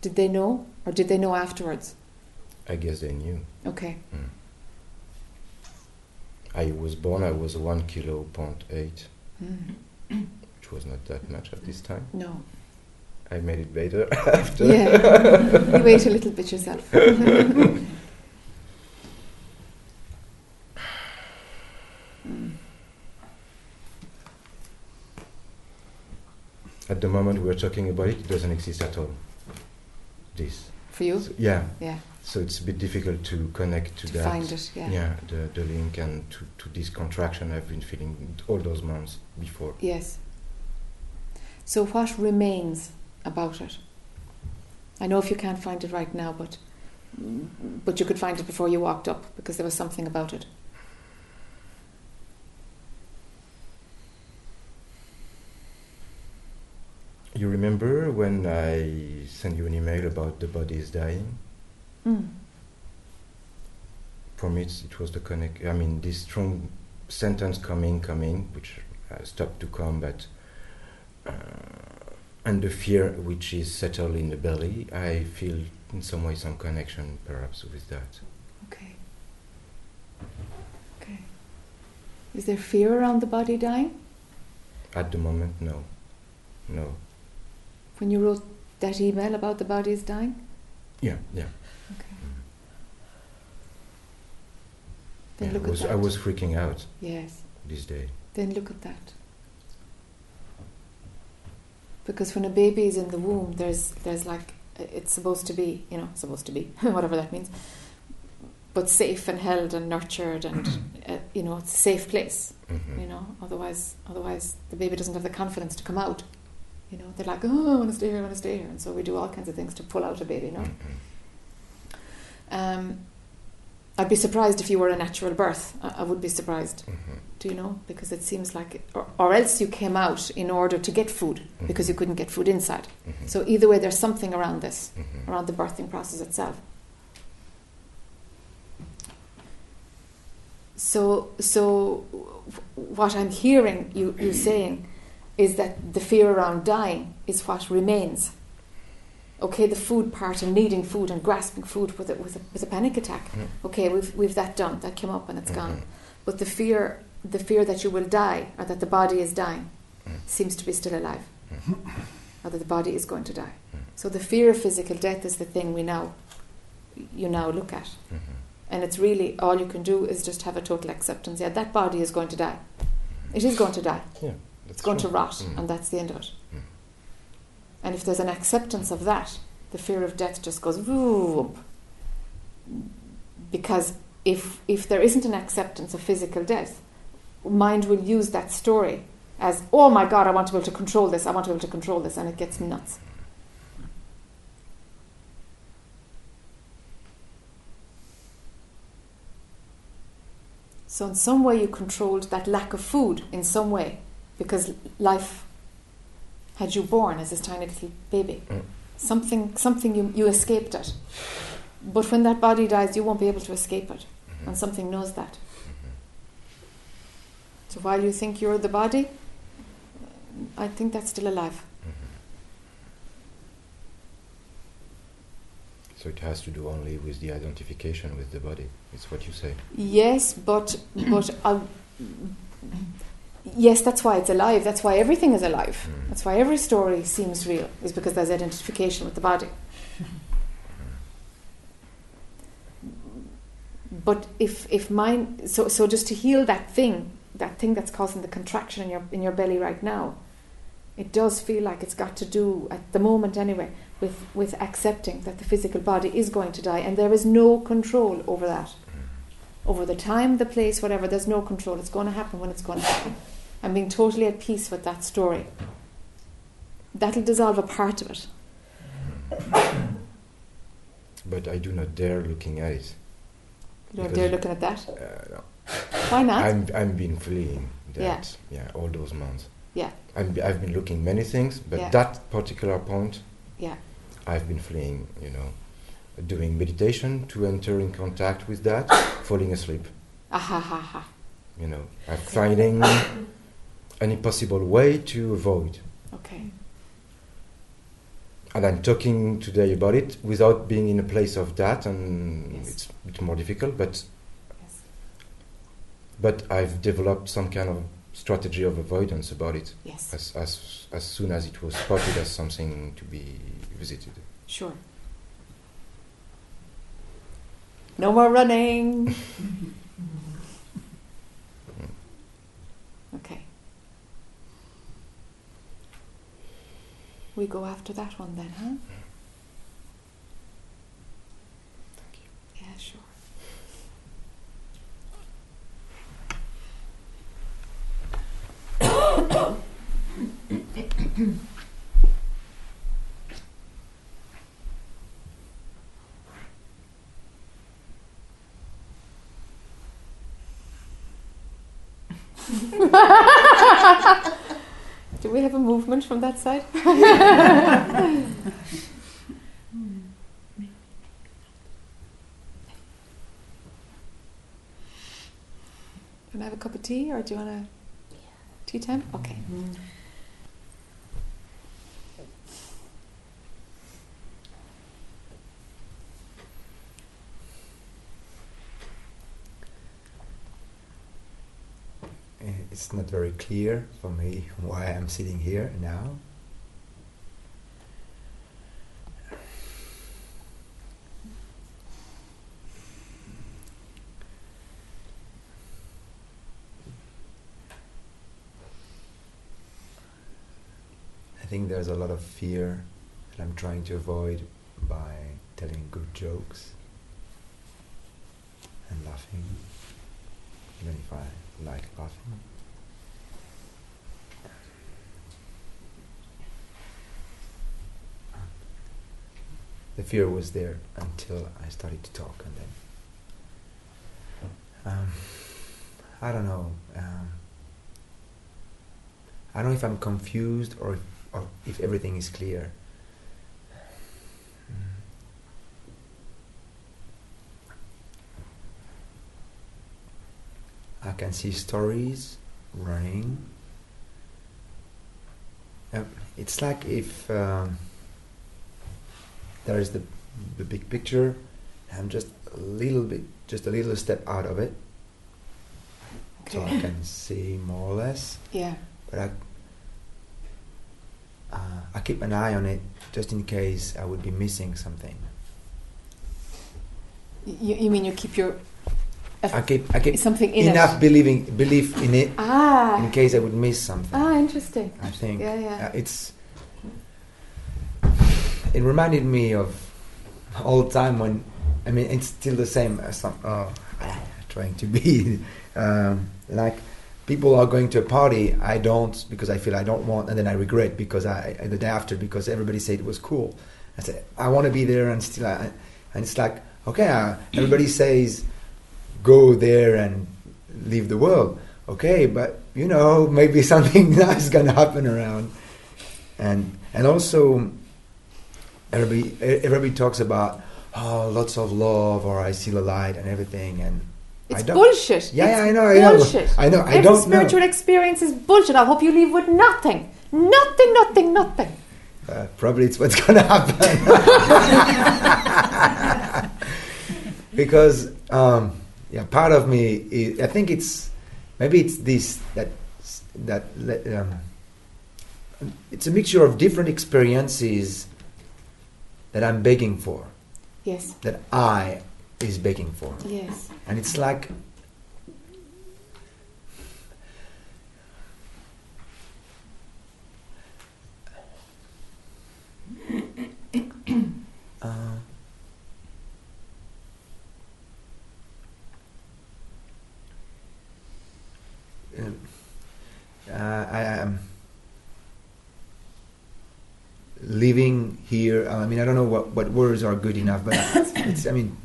Did they know, or did they know afterwards? I guess they knew. Okay. Mm. I was born. I was one kilo point eight, Mm. which was not that much at this time. No. I made it better after. Yeah. you wait a little bit yourself. Mm. At the moment we're talking about it, it doesn't exist at all. This. For you? So, yeah. Yeah. So it's a bit difficult to connect to, To that. find it. Yeah. the, the link and to, to this contraction I've been feeling all those months before. Yes. So what remains about it? I know if you can't find it right now, but but you could find it before you walked up because there was something about it. You remember when I sent you an email about the body is dying? Mm. For me, it was the connect. I mean, this strong sentence coming, coming, which uh, stopped to come, but uh, and the fear which is settled in the belly. I feel in some way some connection, perhaps, with that. Okay. Okay. Is there fear around the body dying? At the moment, no, no. When you wrote that email about the bodies dying? Yeah, yeah. Okay. Then yeah look I was at I was freaking out Yes. this day. Then look at that. Because when a baby is in the womb, there's there's like it's supposed to be, you know, supposed to be whatever that means, but safe and held and nurtured and uh, you know it's a safe place. hmm You know, otherwise otherwise the baby doesn't have the confidence to come out. You know, they're like, oh, I want to stay here, I want to stay here, and so we do all kinds of things to pull out a baby. No, hmm um, I'd be surprised if you were a natural birth. I, I would be surprised. hmm Do you know? Because it seems like, or, or else you came out in order to get food because you couldn't get food inside. hmm So either way, there's something around this, hmm around the birthing process itself. So, so w- what I'm hearing you, you saying is that the fear around dying is what remains. Okay, the food part and needing food and grasping food with a, with a, with a panic attack. Mm. Okay, we've, we've that done. That came up and it's Mhm. gone. But the fear, the fear that you will die or that the body is dying, Mm. seems to be still alive, Mm. or that the body is going to die. Mm. So the fear of physical death is the thing we now, you now look at, Mhm. and it's really all you can do is just have a total acceptance. Yeah, that body is going to die. It is going to die. Yeah, It's that's going true. to rot, Mm. and that's the end of it. Mm. And if there's an acceptance of that, the fear of death just goes whoop. Because if if there isn't an acceptance of physical death, mind will use that story as, oh my God, I want to be able to control this. I want to be able to control this, and it gets me nuts. So in some way, you controlled that lack of food in some way, because life had you born as this tiny little baby. Mm. Something, something you, you escaped it. But when that body dies, you won't be able to escape it. Mhm. And something knows that. Mhm. So while you think you're the body, I think that's still alive. Mhm. So it has to do only with the identification with the body. It's what you say. Yes, but but i yes, that's why it's alive. That's why everything is alive. Mm. That's why every story seems real. Is because there's identification with the body. But if if mine so so just to heal that thing, that thing that's causing the contraction in your in your belly right now, it does feel like it's got to do at the moment anyway with with accepting that the physical body is going to die and there is no control over that over the time, the place, whatever. There's no control. It's going to happen when it's going to happen. And being totally at peace with that story. That'll dissolve a part of it. But I do not dare looking at it. You Because- they're looking at that. Uh, no. Why not? I'm I'm been fleeing that. Yeah. all those months. Yeah. I'm, I've been looking many things, but Yeah. that particular point, Yeah. I've been fleeing, you know, doing meditation to enter in contact with that, falling asleep. Ah ha ha ha. You know, I'm finding any possible way to avoid. Okay. And I'm talking today about it without being in a place of that, and Yes. it's a bit more difficult. But Yes. but I've developed some kind of strategy of avoidance about it Yes. as as as soon as it was spotted as something to be visited. Sure. No more running. okay. We go after that one then, huh? Yeah, sure. Do we have a movement from that side? Can I have a cup of tea or do you want a tea time? Okay. Uh, It's not very clear for me why I'm sitting here now. I think there's a lot of fear that I'm trying to avoid by telling good jokes and laughing, even if I like laughing. The fear was there until I started to talk, and then um, I don't know. Um, I don't know if I'm confused or if, or if everything is clear. I can see stories running. Um, it's like if um, there is the the big picture. I'm just a little bit, just a little step out of it, so I can see more or less. Yeah. But I, uh, I keep an eye on it just in case I would be missing something. You, you mean you keep your I keep, I keep something in enough it? believing, belief in it Ah. in case I would miss something. Ah, interesting. I think Yeah, yeah. Uh, it's. It reminded me of old time when, I mean, it's still the same as some. Oh, trying to be um, like people are going to a party. I don't because I feel I don't want, and then I regret because I the day after because everybody said it was cool. I said I want to be there, and still, I, and it's like okay, uh, everybody says go there and leave the world. Okay, but you know maybe something nice is gonna happen around, and and also everybody everybody talks about oh lots of love or I see the light and everything and It's bullshit. Yeah, It's yeah, I know, I know. bullshit. I know, I Every don't know. spiritual experience is bullshit. I hope you leave with nothing. Nothing, nothing, nothing. Uh, probably it's what's gonna happen because um, yeah, part of me is, I think it's maybe it's this that that um, it's a mixture of different experiences that I'm begging for. Yes, that I is begging for. Yes. and it's like uh, um, uh, I am living here. I mean, I don't know what, what words are good enough, but it's. I mean,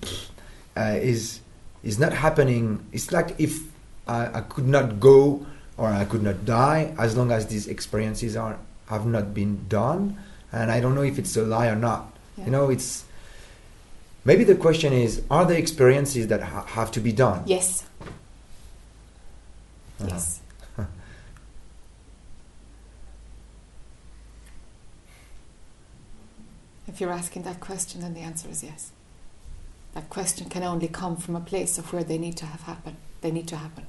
uh, is is not happening. It's like if I, I could not go or I could not die as long as these experiences are have not been done, and I don't know if it's a lie or not. Yeah. You know, it's maybe the question is: Are there experiences that ha- have to be done? Yes, Uh-huh. yes. If you're asking that question, then the answer is yes. That question can only come from a place of where they need to have happen. They need to happen.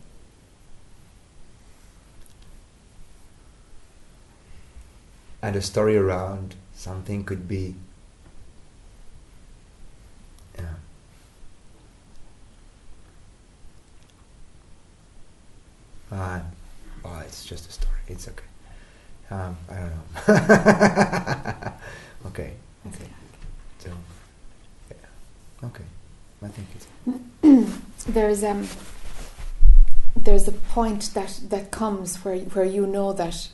and a story around something could be yeah uh, oh it's just a story it's okay um, I don't know okay okay. So yeah. Okay. I think it's there's um there's a point that that comes where where you know that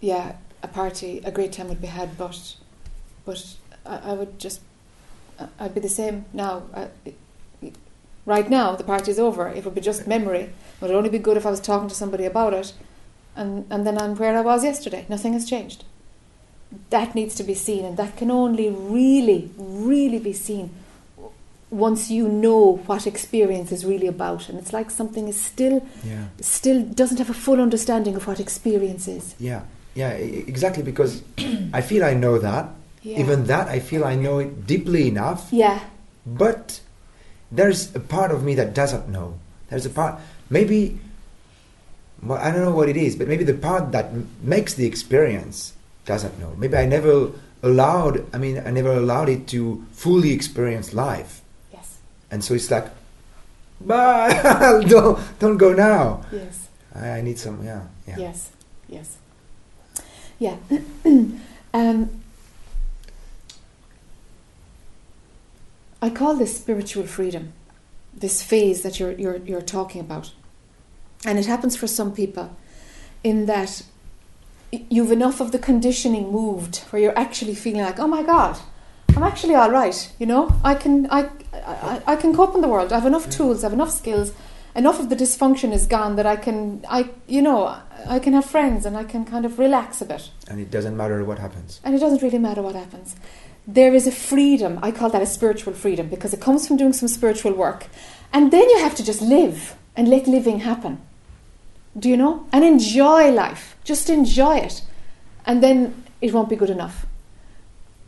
yeah a party a great time would be had but but I, I would just I- I'd be the same now. I, right now the party's over. It would be just memory. It would only be good if I was talking to somebody about it and and then I'm where I was yesterday. Nothing has changed that needs to be seen and that can only really really be seen once you know what experience is really about. And it's like something is still yeah. still doesn't have a full understanding of what experience is. Yeah. Yeah exactly because I feel I know that. Yeah. Even that I feel I know it deeply enough. Yeah. But there's a part of me that doesn't know. There's a part, maybe, well, I don't know what it is, but maybe the part that m- makes the experience doesn't know. Maybe I never allowed, I mean, I never allowed it to fully experience life. yes And so it's like, bye, don't, don't go now. yes I, I need some, yeah, yeah. yes yes yeah um, I call this spiritual freedom this phase that you're, you're, you're talking about and it happens for some people in that you've enough of the conditioning moved where you're actually feeling like oh my god i'm actually all right you know i can i i, I can cope in the world i have enough tools i have enough skills enough of the dysfunction is gone that i can i you know i can have friends and i can kind of relax a bit And it doesn't matter what happens. and it doesn't really matter what happens. There is a freedom, I call that a spiritual freedom, because it comes from doing some spiritual work. And then you have to just live and let living happen. Do you know? And enjoy life. Just enjoy it. And then it won't be good enough.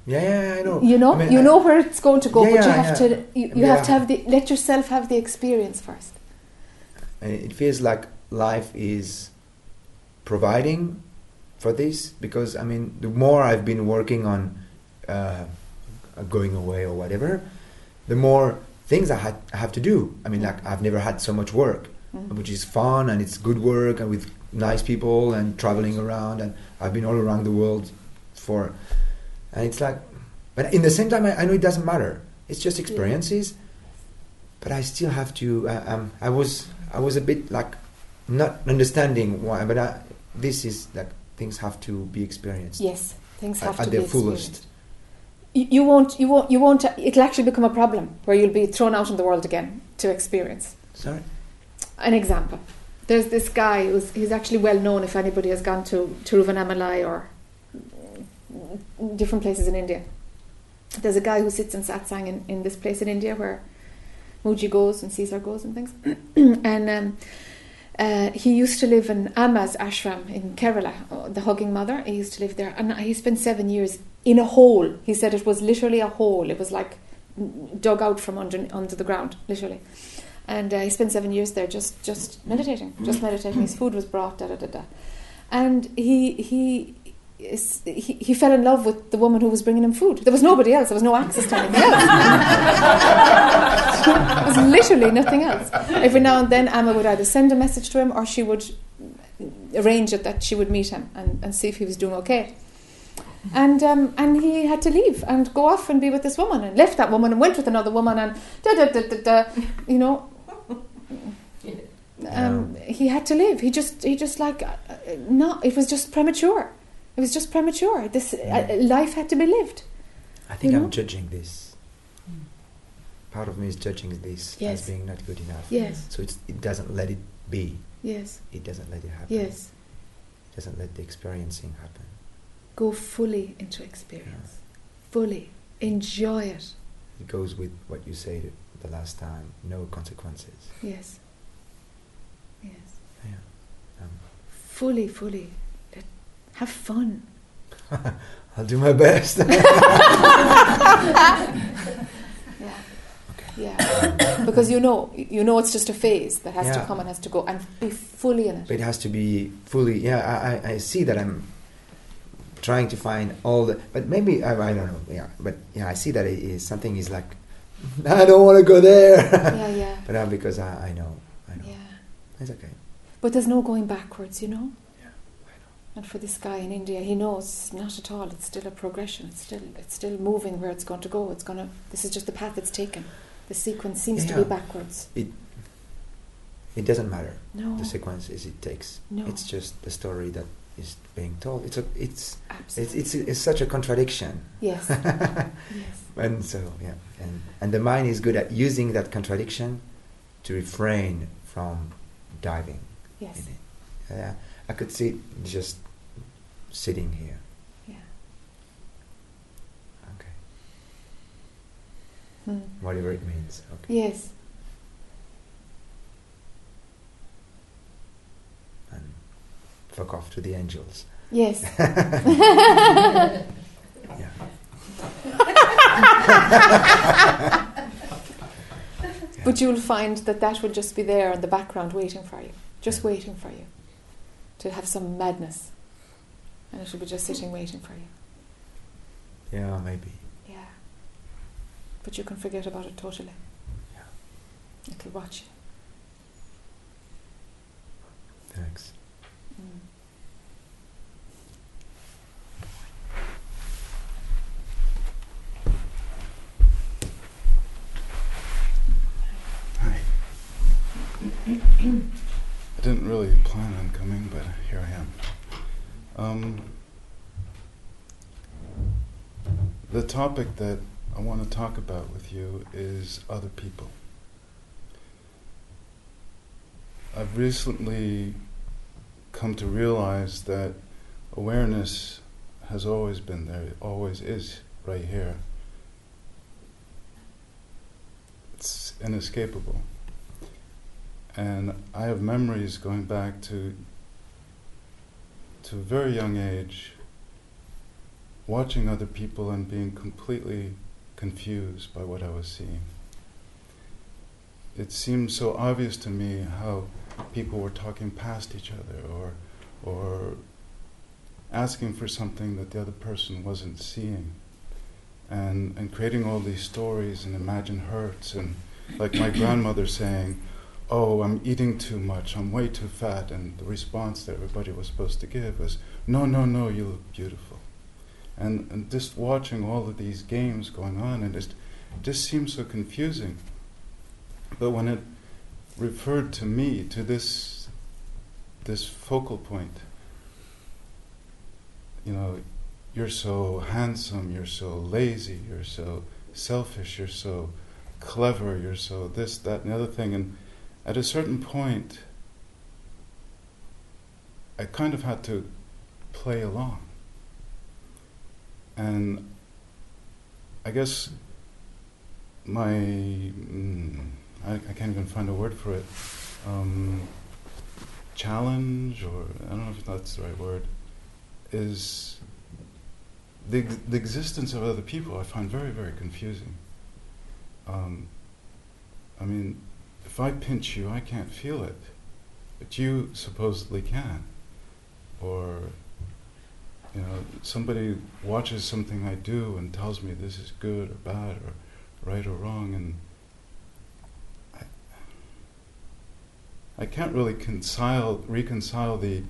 Yeah, yeah, yeah, I know. You know, I mean, you I- know where it's going to go, Yeah, but you yeah, have to you, you have to have the let yourself have the experience first. And it feels like life is providing for this because I mean, the more I've been working on uh, going away or whatever, the more things I had I have to do. I mean, like I've never had so much work, Mm. which is fun and it's good work and with nice people and traveling around and I've been all around the world for, and it's like, but in the same time, I, I know it doesn't matter. It's just experiences, but I still have to. Uh, um, I was I was a bit like not understanding why, but I, this is like things have to be experienced Yes, things at, have at to their be fullest. experienced. You, you won't, you won't, you won't. It'll actually become a problem where you'll be thrown out in the world again to experience. Sorry. An example: there's this guy who's he's actually well known. If anybody has gone to Tiruvannamalai or different places in India, there's a guy who sits in satsang in, in this place in India where Mooji goes and Caesar goes and things, and. Um, uh, he used to live in Amma's ashram in Kerala, uh, the hugging mother. He used to live there, and he spent seven years in a hole. He said it was literally a hole. It was like dug out from under under the ground, literally. And uh, he spent seven years there, just just meditating, just meditating. His food was brought, da da da da, and he he. is- He, he fell in love with the woman who was bringing him food. There was nobody else. There was no access to anything else. there was literally nothing else. Every now and then, Amma would either send a message to him or she would arrange it that she would meet him and, and see if he was doing okay. And um, and he had to leave and go off and be with this woman and left that woman and went with another woman and da da da da da. You know, um, he had to live. He just he just like uh, uh, no. It was just premature. It was just premature. This uh, life had to be lived. I think You I'm judging this. Part of me is judging this Yes. as being not good enough. Yes. So it's, it doesn't let it be. Yes. It doesn't let it happen. Yes. It doesn't let the experiencing happen. Go fully into experience. Fully enjoy it. It goes with what you said the last time. No consequences. Yes. Yeah. Um, Fully, fully. Let, have fun. I'll do my best. Yeah. Yeah. because you know, you know, it's just a phase that has to come and has to go, and be fully in it. but it has to be fully. Yeah, I, I, I see that I'm trying to find all the. But maybe I, I don't know. Yeah, but yeah, I see that it is something is like I don't want to go there. yeah, yeah, but uh, because I, I know, I know, yeah. it's okay. But there's no going backwards, you know. Yeah, I know. And for this guy in India, he knows not at all. It's still a progression. It's still it's still moving where it's going to go. It's gonna. This is just the path it's taken. The sequence seems to be backwards. It it doesn't matter No, the sequence is it takes. No. It's just the story that is being told. It's a, it's, it's, it's, it's such a contradiction. yes, yes, And so, yeah, and, and the mind is good at using that contradiction to refrain from diving yes. Yeah, I could see it just sitting here. Yeah. Okay, Hmm. whatever it means. Okay, Yes. and fuck off to the angels. Yes. Yeah. But you'll find that that will just be there in the background waiting for you, just waiting for you to have some madness. And it will be just sitting waiting for you. Yeah, maybe. Yeah. But you can forget about it totally. Yeah. It'll watch you. Thanks. Mm. Hi. I didn't really plan on coming, but here I am. Um, the topic that I want to talk about with you is other people. I've recently come to realize that awareness has always been there, it always is right here. It's inescapable. And I have memories going back to to a very young age, watching other people and being completely confused by what I was seeing. It seemed so obvious to me how people were talking past each other or or asking for something that the other person wasn't seeing and and creating all these stories and imagined hurts and like my grandmother saying oh i'm eating too much i'm way too fat and the response that everybody was supposed to give was no no no you look beautiful. And and just watching all of these games going on and it just seemed so confusing. But when it referred to me to this this focal point you know you're so handsome you're so lazy you're so selfish you're so clever you're so this that and the other thing and at a certain point I kind of had to play along. And I guess my mm, I, I can't even find a word for it um, challenge or I don't know if that's the right word is the, the existence of other people I find very very confusing. Um, I mean if I pinch you I can't feel it. But you supposedly can. Or you know, somebody watches something I do and tells me this is good or bad or right or wrong, and I, I can't really reconcile reconcile the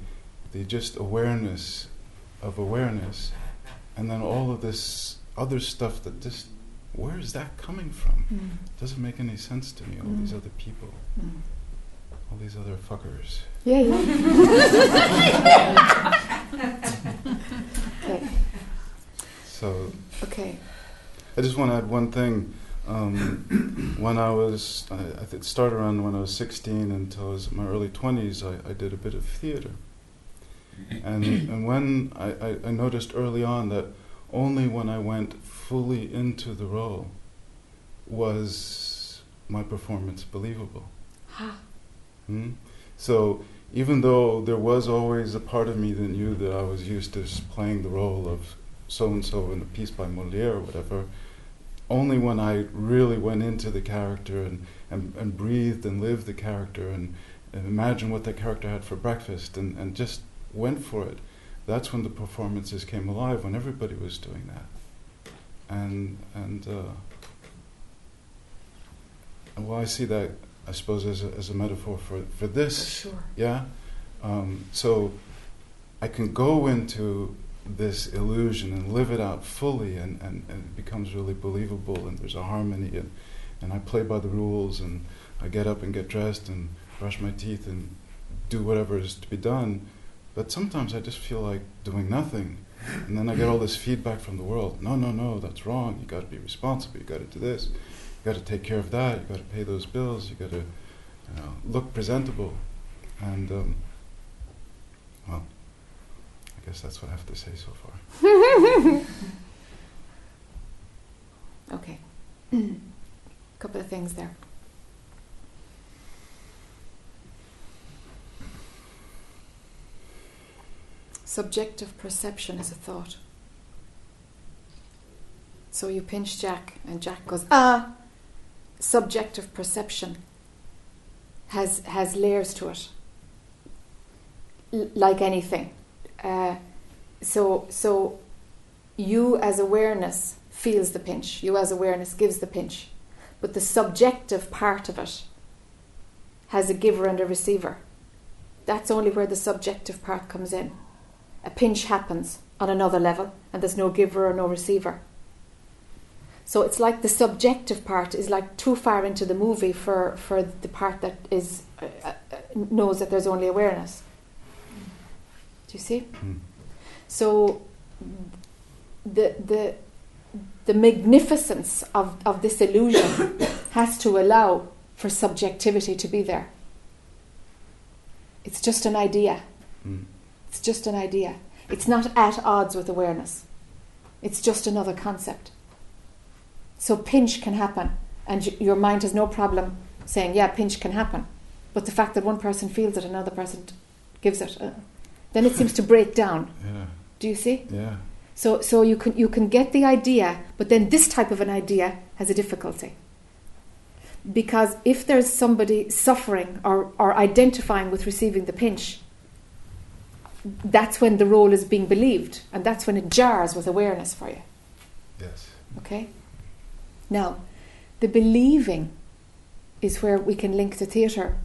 the just awareness of awareness, and then all of this other stuff that just where is that coming from? Mm. Doesn't make any sense to me. All these Mm. other people, Mm. all these other fuckers. Yeah, yeah. okay, So okay. I just want to add one thing. Um, when I was, I, I started around when I was 16 until I was in my early 20s, I, I did a bit of theater. And, and when I, I, I noticed early on that only when I went fully into the role was my performance believable. Ha. Hmm? So even though there was always a part of me that knew that I was used to playing the role of so and so in a piece by Moliere or whatever, only when I really went into the character and, and, and breathed and lived the character and, and imagined what that character had for breakfast and, and just went for it, that's when the performances came alive, when everybody was doing that. And, and, uh, well, I see that, I suppose, as a, as a metaphor for, for this. Sure. Yeah? Um, so I can go into this illusion and live it out fully, and, and, and it becomes really believable, and there's a harmony, and, and I play by the rules, and I get up and get dressed and brush my teeth and do whatever is to be done. But sometimes I just feel like doing nothing. And then I get all this feedback from the world. No, no, no, that's wrong. You got to be responsible. You got to do this. You got to take care of that. You got to pay those bills. You got to, you know, look presentable. And um, well, I guess that's what I have to say so far. Okay. A couple of things there. Subjective perception is a thought. So you pinch Jack, and Jack goes, ah! Subjective perception has, has layers to it, L- like anything. Uh, so, so you as awareness feels the pinch, you as awareness gives the pinch, but the subjective part of it has a giver and a receiver. That's only where the subjective part comes in. A pinch happens on another level, and there's no giver or no receiver. So it's like the subjective part is like too far into the movie for, for the part that is uh, uh, knows that there's only awareness. Do you see? Mm. So the the the magnificence of, of this illusion has to allow for subjectivity to be there. It's just an idea. Mm. It's just an idea. It's not at odds with awareness. It's just another concept. So pinch can happen, and your mind has no problem saying, "Yeah, pinch can happen," but the fact that one person feels it, another person gives it, uh, then it seems to break down. Yeah, Do you see? yeah. So, so you can you can get the idea, but then this type of an idea has a difficulty. Because if there's somebody suffering or, or identifying with receiving the pinch, that's when the role is being believed, and that's when it jars with awareness for you. Yes. Okay? Now, the believing is where we can link to theatre,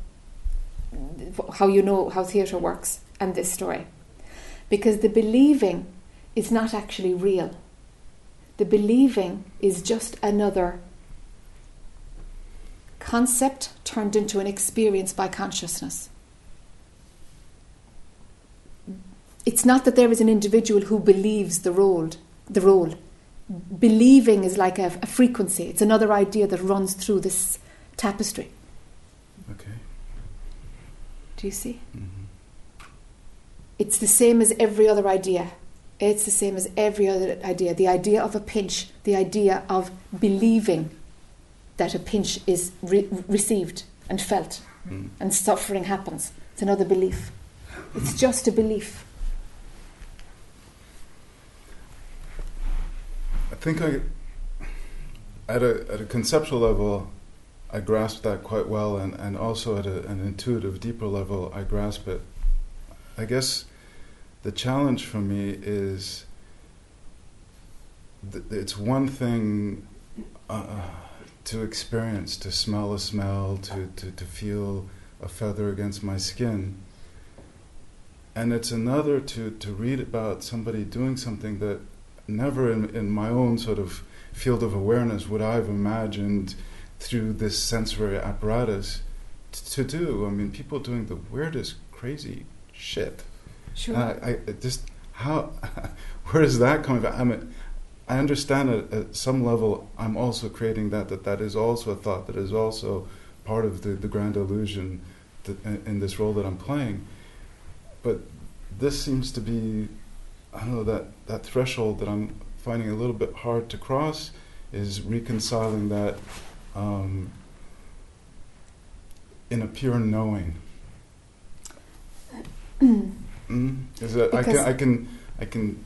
how you know how theatre works, and this story. Because the believing is not actually real. The believing is just another concept turned into an experience by consciousness. It's not that there is an individual who believes the role, the role. Believing is like a, a frequency. It's another idea that runs through this tapestry. Okay. Do you see? hmm It's the same as every other idea. It's the same as every other idea. The idea of a pinch, the idea of believing that a pinch is re- received and felt Mm. and suffering happens. It's another belief. It's just a belief. Think I, at a at a conceptual level, I grasp that quite well, and, and also at a, an intuitive, deeper level, I grasp it. I guess the challenge for me is th- it's one thing uh, to experience, to smell a smell, to, to, to feel a feather against my skin. And it's another to, to read about somebody doing something that never in, in my own sort of field of awareness would I have imagined through this sensory apparatus t- to do. I mean, people doing the weirdest, crazy shit. Sure. I, I just how where is that coming from? I mean, I understand at, at some level. I'm also creating that that that is also a thought that is also part of the, the grand illusion that, in, in this role that I'm playing. But this seems to be I don't know that that threshold that I'm finding a little bit hard to cross is reconciling that um, in a pure knowing. Mm? Is that I can I can I can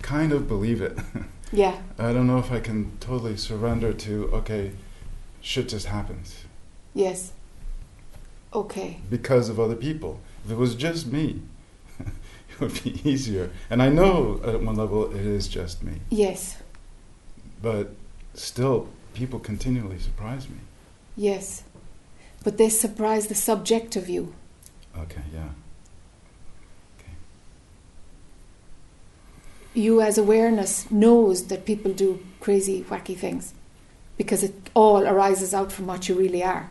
kind of believe it. yeah. I don't know if I can totally surrender to okay, shit just happens Yes. Okay. because of other people. If it was just me, it would be easier. And I know at one level it is just me, Yes. but still, people continually surprise me. Yes. But they surprise the subjective you. Okay, yeah. Okay. You, as awareness, knows that people do crazy, wacky things because it all arises out from what you really are.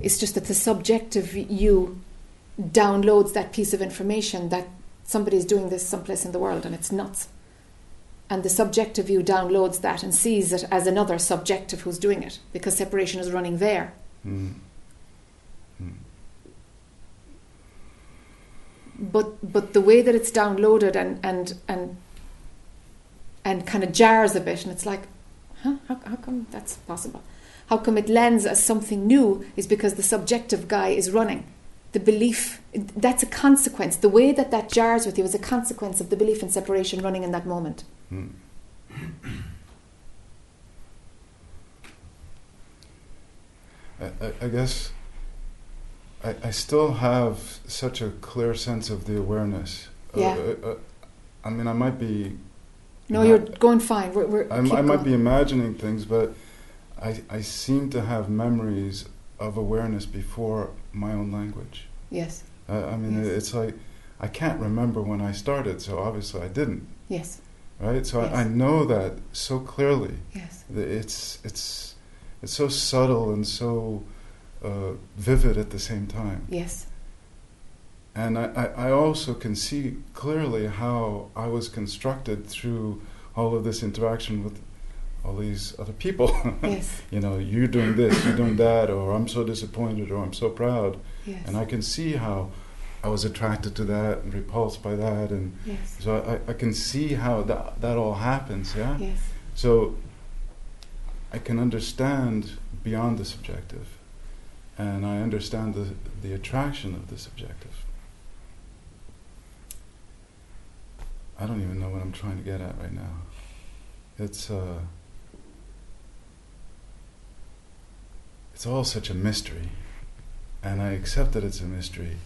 It's just that the subjective you downloads that piece of information that somebody is doing this someplace in the world and it's nuts. And the subjective you downloads that and sees it as another subjective who's doing it because separation is running there. Mm. but but the way that it's downloaded and and and and kind of jars a bit and it's like huh how, how come that's possible how come it lands as something new is because the subjective guy is running the belief that's a consequence the way that that jars with you is a consequence of the belief in separation running in that moment Mm. I, I, guess I, I still have such a clear sense of the awareness. Uh, Yeah. Uh, uh, I mean, I might be. no not- you're going fine we're, we're I might be imagining things, but I, I seem to have memories of awareness before my own language. yes Uh, I mean, Yes. it's like I can't remember when I started, so obviously I didn't, yes right? So Yes. I, I know that so clearly. yes that It's it's it's so subtle and so uh, vivid at the same time, yes and I, I, I also can see clearly how I was constructed through all of this interaction with all these other people. yes you know, you're doing this, you're doing that, or I'm so disappointed, or I'm so proud. yes And I can see how I was attracted to that and repulsed by that. And yes so I, I can see how that, that all happens, yeah? yes So I can understand beyond the subjective. And I understand the, the attraction of the subjective. I don't even know what I'm trying to get at right now. It's uh, it's all such a mystery, and I accept that it's a mystery,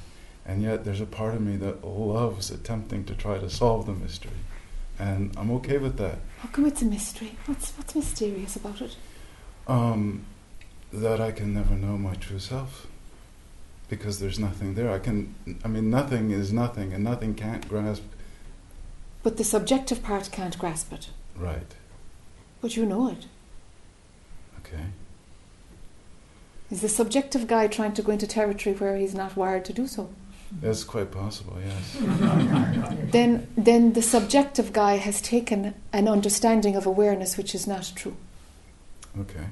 and yet there's a part of me that loves attempting to try to solve the mystery, and I'm okay with that. How come it's a mystery? What's what's mysterious about it? Um, that I can never know my true self because there's nothing there. I can, I mean, nothing is nothing, and nothing can't grasp. But the subjective part can't grasp it. Right. But you know it. Okay. Is the subjective guy trying to go into territory where he's not wired to do so? That's quite possible. Yes. Then, then the subjective guy has taken an understanding of awareness which is not true. Okay.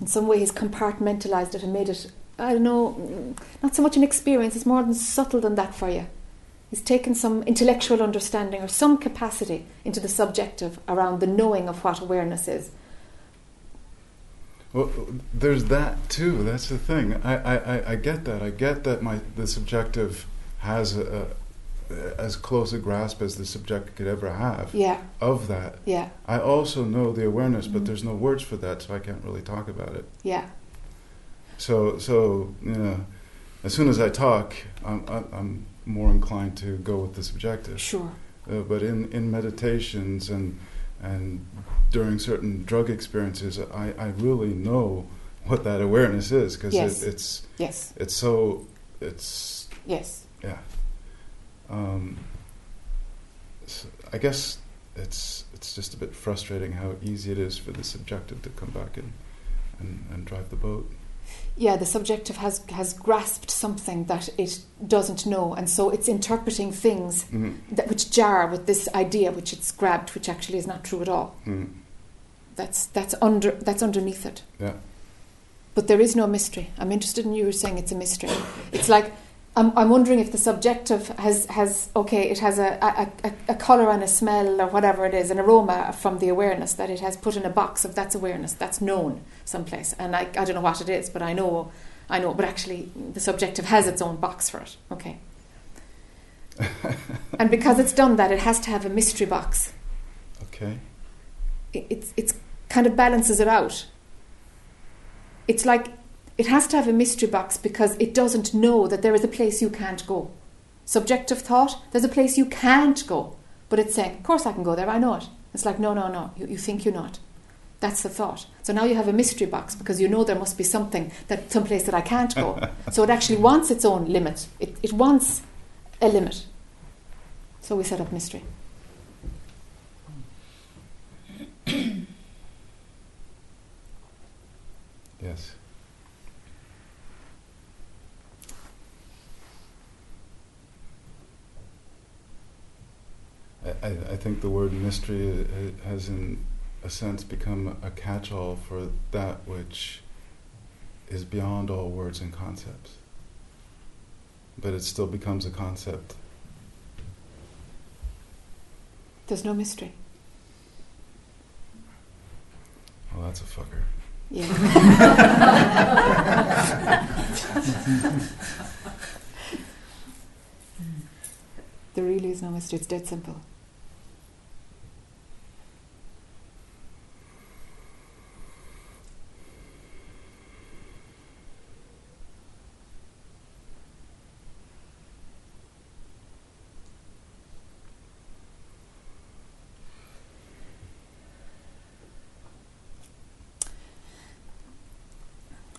In some way, he's compartmentalized it and made it, I don't know, mm, not so much an experience, it's more than subtle than that for you. He's taken some intellectual understanding or some capacity into the subjective around the knowing of what awareness is. Well, there's that too. That's the thing. I, I, I- get that. I get that my the subjective has a, a, as close a grasp as the subject could ever have Yeah, of that. yeah, I also know the awareness, but Mhm. there's no words for that, so I can't really talk about it. yeah, So, so you know, as soon as I talk, I'm, I'm- I'm more inclined to go with the subjective. sure. Uh, but in, in meditations and and during certain drug experiences, I, I really know what that awareness is because Yes. it, it's Yes, it's so it's yes. yeah. Um, s I guess it's it's just a bit frustrating how easy it is for the subjective to come back and and, and drive the boat. Yeah, the subjective has, has grasped something that it doesn't know, and so it's interpreting things Mm. that, which jar with this idea which it's grabbed, which actually is not true at all. Mm. That's, that's, under, that's underneath it. Yeah. But there is no mystery. I'm interested in you saying it's a mystery. It's like I'm, I'm wondering if the subjective has, has okay, it has a, a, a, a colour and a smell or whatever it is, an aroma from the awareness that it has put in a box of that's awareness, that's known someplace. And I, I don't know what it is, but I know, I know. But actually, the subjective has its own box for it. Okay. and because it's done that, it has to have a mystery box. Okay. It, it's, it's kind of balances it out. It's like it has to have a mystery box because it doesn't know that there is a place you can't go. Subjective thought, there's a place you can't go. But it's saying, of course I can go there, I know it. It's like, no, no, no, you, you think you're not. That's the thought. So now you have a mystery box because you know there must be something that some place that I can't go. so it actually wants its own limit. It, it wants a limit. So we set up mystery. Yes. I, I, think the word mystery has, in a sense, become a catch all for that which is beyond all words and concepts. But it still becomes a concept. There's no mystery. Well, that's a fucker. Yeah. there really is no mystery. It's dead simple.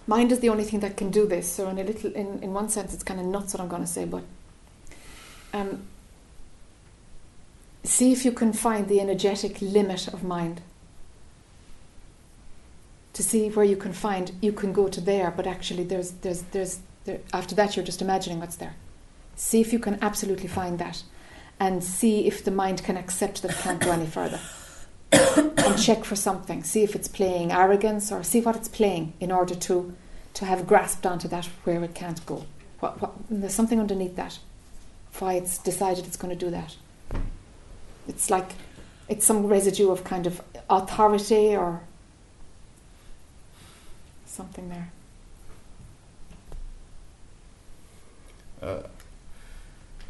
Mind is the only thing that can do this. So in a little, in, in one sense, it's kind of nuts what I'm going to say, but um, see if you can find the energetic limit of mind. To see where you can find, you can go to there, but actually, there's, there's, there's, there, after that, you're just imagining what's there. See if you can absolutely find that, and see if the mind can accept that it can't go any further. and check for something. See if it's playing arrogance or see what it's playing in order to to have grasped onto that where it can't go. What, what, there's something underneath that. Why it's decided it's going to do that. It's like it's some residue of kind of authority or something there. Uh,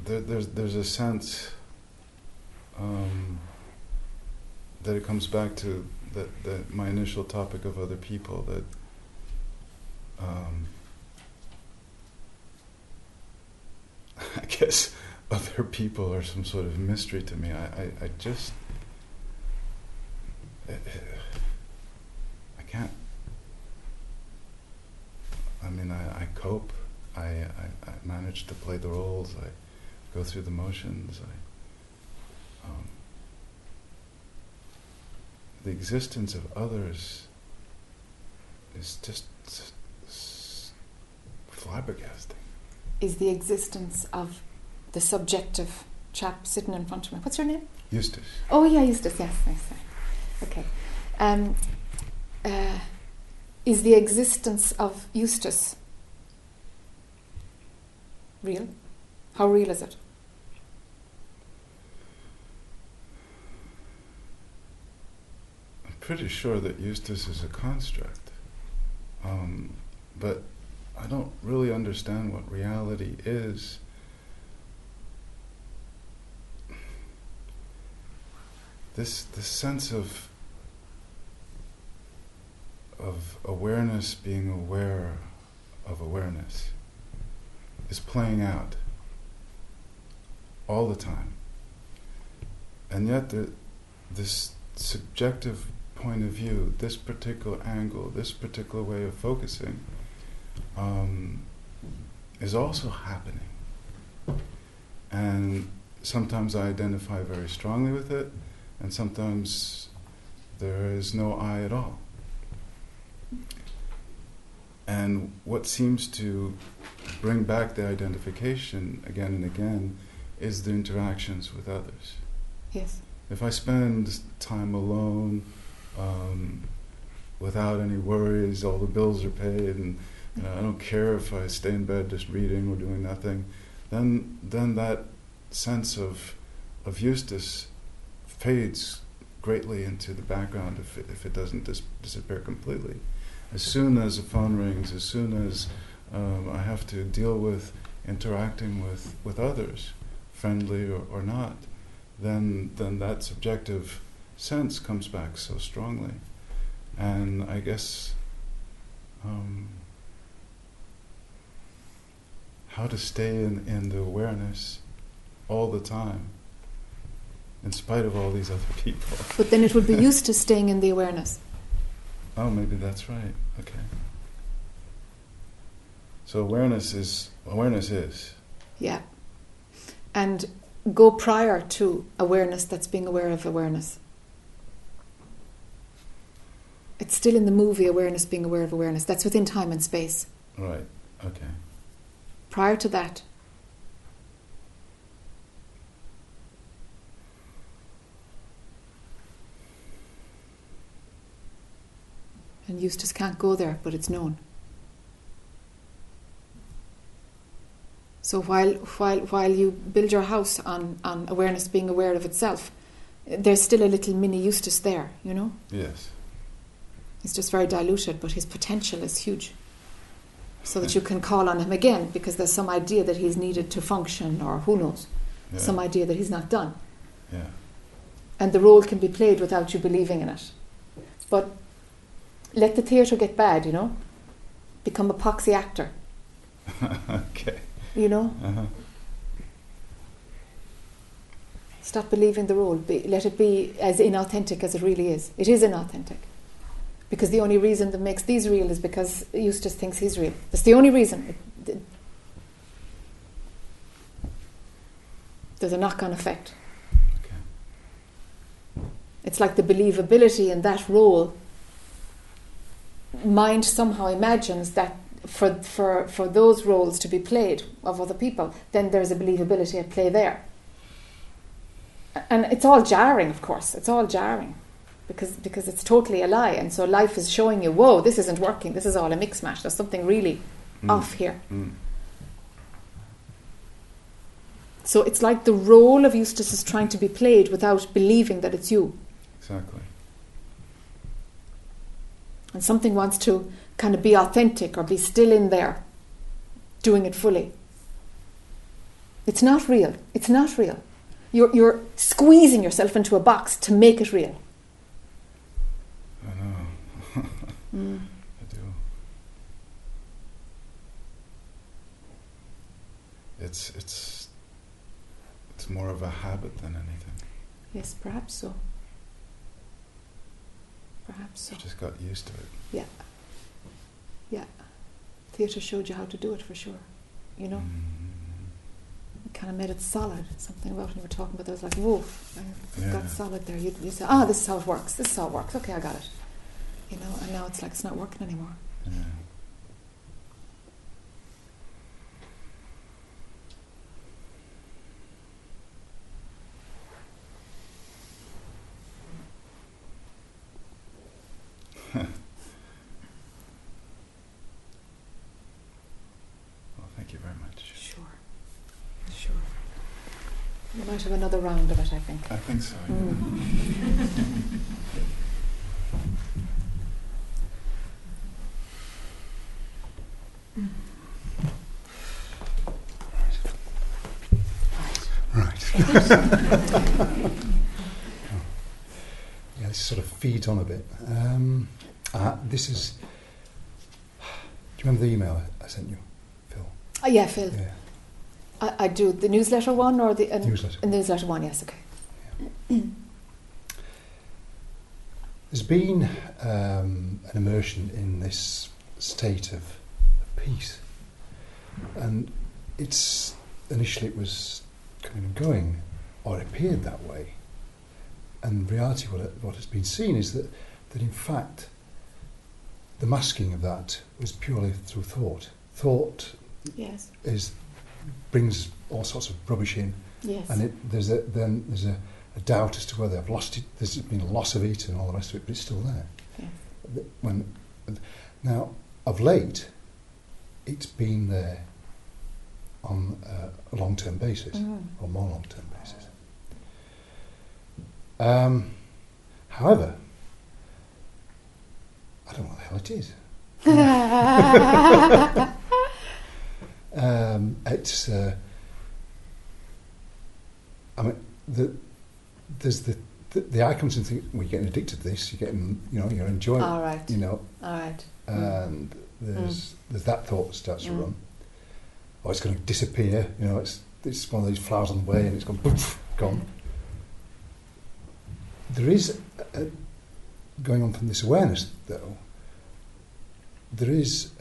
there, there's there's a sense um, that it comes back to that, that my initial topic of other people that um, I guess other people are some sort of mystery to me. I, I, I just I, can't. I mean, I, I cope. I, I, I manage to play the roles. I go through the motions. I, the existence of others is just flabbergasting. Is the existence of the subjective chap sitting in front of me. What's your name? Eustace. Oh, yeah, Eustace. Yes, yes, yes. Okay. Um, uh, is the existence of Eustace real? How real is it? Pretty sure that Eustace is a construct. Um, but I don't really understand what reality is. This this sense of of awareness being aware of awareness is playing out all the time. And yet the, this subjective point of view, this particular angle, this particular way of focusing, um, is also happening. And sometimes I identify very strongly with it, and sometimes there is no I at all. And what seems to bring back the identification again and again is the interactions with others. Yes. If I spend time alone, um, without any worries, all the bills are paid, and you know, I don't care if I stay in bed just reading or doing nothing, then then that sense of of Eustace fades greatly into the background if it, if it doesn't dis- disappear completely. As soon as the phone rings, as soon as um, I have to deal with interacting with, with others, friendly or, or not, then then that subjective sense comes back so strongly. And I guess um, how to stay in, in the awareness all the time, in spite of all these other people. But then it would be used to staying in the awareness. Oh, maybe that's right. Okay. So awareness is awareness is. Yeah. And go prior to awareness that's being aware of awareness. It's still in the movie awareness being aware of awareness. That's within time and space. Right. Okay. Prior to that, and Eustace can't go there, but it's known. So while while while you build your house on, on awareness being aware of itself, there's still a little mini Eustace there, you know? Yes. He's just very diluted, but his potential is huge. So that you can call on him again because there's some idea that he's needed to function, or who knows, Yeah. some idea that he's not done. Yeah. And the role can be played without you believing in it. But let the theatre get bad, you know? Become a poxy actor, okay. you know? Uh-huh. Stop believing the role. Be, let it be as inauthentic as it really is. It is inauthentic. Because the only reason that makes these real is because Eustace thinks he's real. That's the only reason. There's a knock on effect. Okay. It's like the believability in that role. Mind somehow imagines that for, for, for those roles to be played of other people, then there's a believability at play there. And it's all jarring, of course. It's all jarring because, because it's totally a lie. And so life is showing you, whoa, this isn't working. This is all a mix mash. There's something really Mm. off here. Mm. So it's like the role of Eustace is trying to be played without believing that it's you. Exactly. and something wants to kind of be authentic or be still in there, doing it fully. It's not real. It's not real. You're, you're squeezing yourself into a box to make it real. I know. Mm. I do. It's it's it's more of a habit than anything. Yes, perhaps so. Perhaps so. I just got used to it. Yeah. Yeah. Theatre showed you how to do it for sure. You know, Mm. it kind of made it solid. Something about when you were talking about that was like, whoa, I Yeah. got solid there. You, you say, ah, this is how it works. This is how it works. Okay, I got it. You know, and now it's like it's not working anymore. Yeah. Well, thank you very much. Sure, sure. We might have another round of it, I think. I think so. yeah. Mm. Right. Yeah, this sort of feeds on a bit. Um, uh, this is. Do you remember the email I sent you, Phil? Oh, yeah, Phil. Yeah, I, I do the newsletter one or the uh, newsletter. the newsletter one. Yes, okay. There's been um, an immersion in this state of peace, and it's initially it was coming and going, or appeared that way. And in reality, what it, what has been seen is that that in fact, the masking of that was purely through thought. Thought Yes. is brings all sorts of rubbish in, Yes. and it, there's a, then there's a, a doubt as to whether I've lost it. There's been a loss of it and all the rest of it, but it's still there. Yes. When now of late, it's been there on uh, a long-term basis Mm. or more long-term basis. Um, however, I don't know what the hell it is. Um, it's. Uh, I mean, the, there's the, the the icons and things. Well, you're getting addicted to this. You're getting, you know, you're enjoying. All right. You know, All right. and there's there's that thought that starts to Mm. run. Oh, it's going to disappear. You know, it's it's one of these flowers on the way, and it's gone poof, gone. There is a, a, going on from this awareness, though. There is,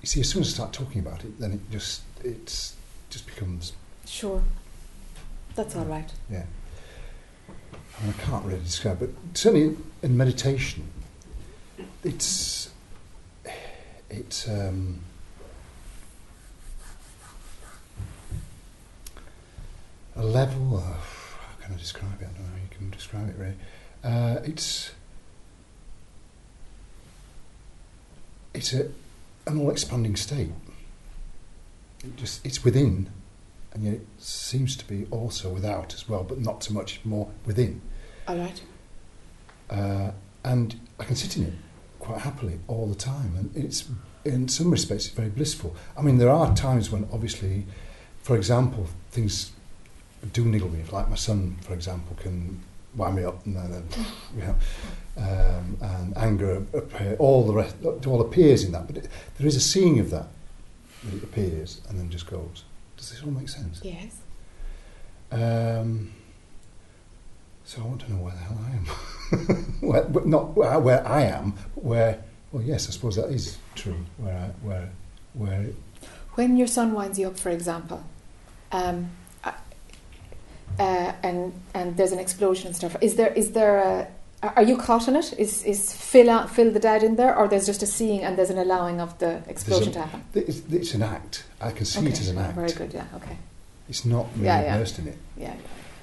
you see, as soon as I start talking about it, then it just it's just becomes Sure. That's all right. yeah. I, mean, I can't really describe, but certainly in meditation, it's it's um, a level of how can I describe it? I don't know how you can describe it really. Uh, it's it's a an all expanding state. It just it's within and yet it seems to be also without as well, but not so much more within. All right. Uh, and I can sit in it quite happily all the time, and it's in some respects it's very blissful. I mean, there are times when obviously, for example, things do niggle me. Like my son, for example, can wind me up, and then you know, um, and anger appear, all the rest, it all appears in that. But it, there is a seeing of that that it appears and then just goes. Does this all make sense? Yes. Um, so I want to know where the hell I am. where, but not where, where I am, but where. Well, yes, I suppose that is true. Where, I, where, where. When your son winds you up, for example, um, uh, and and there's an explosion and stuff. Is there is there a are you caught in it? Is is Phil out, Phil the dead in there, or there's just a seeing and there's an allowing of the explosion a- to happen? It's, it's an act. I can see it as an act. Very good. Yeah. Okay. It's not me Yeah, yeah. immersed in it. Yeah.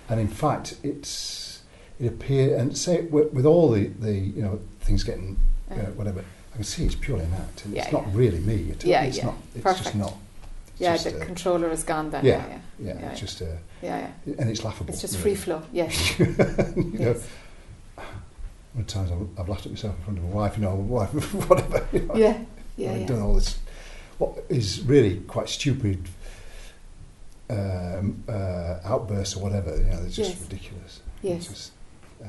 And in fact, it's it appear and say with, with all the, the you know things getting uh, whatever. I can see it's purely an act. And Yeah, it's not really me. At all. Yeah, it's yeah. not. It's Perfect. just not. Yeah, just the a- controller is gone then. Yeah, Yeah, yeah, yeah, it's yeah. just a, yeah, yeah. and it's laughable. It's just really. free flow. Yes. you know. One times I've, I've laughed at myself in front of my wife, you know, wife, whatever. You know, Yeah. Yeah. I've Yeah. done all this, what is really quite stupid um, uh, outbursts or whatever. You know, it's just Yes. ridiculous. Yes. It's just, uh,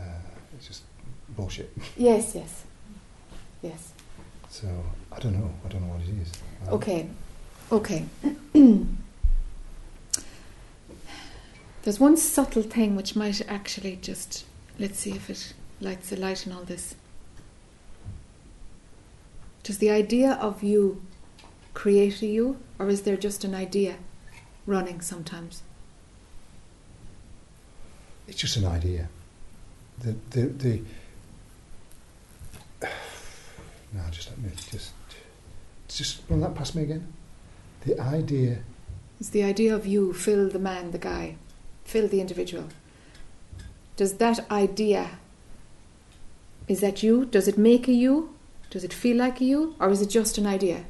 it's just bullshit. Yes, yes, yes. So I don't know. I don't know what it is. Um, Okay, okay. There's one subtle thing which might actually just let's see if it lights a light in all this. Does the idea of you create a you, or is there just an idea running sometimes? It's just an idea. The the the. No, just let me just just run that past me again. The idea. Is the idea of you Phil the man, the guy, Phil the individual? Does that idea, is that you? Does it make a you? Does it feel like a you? Or is it just an idea?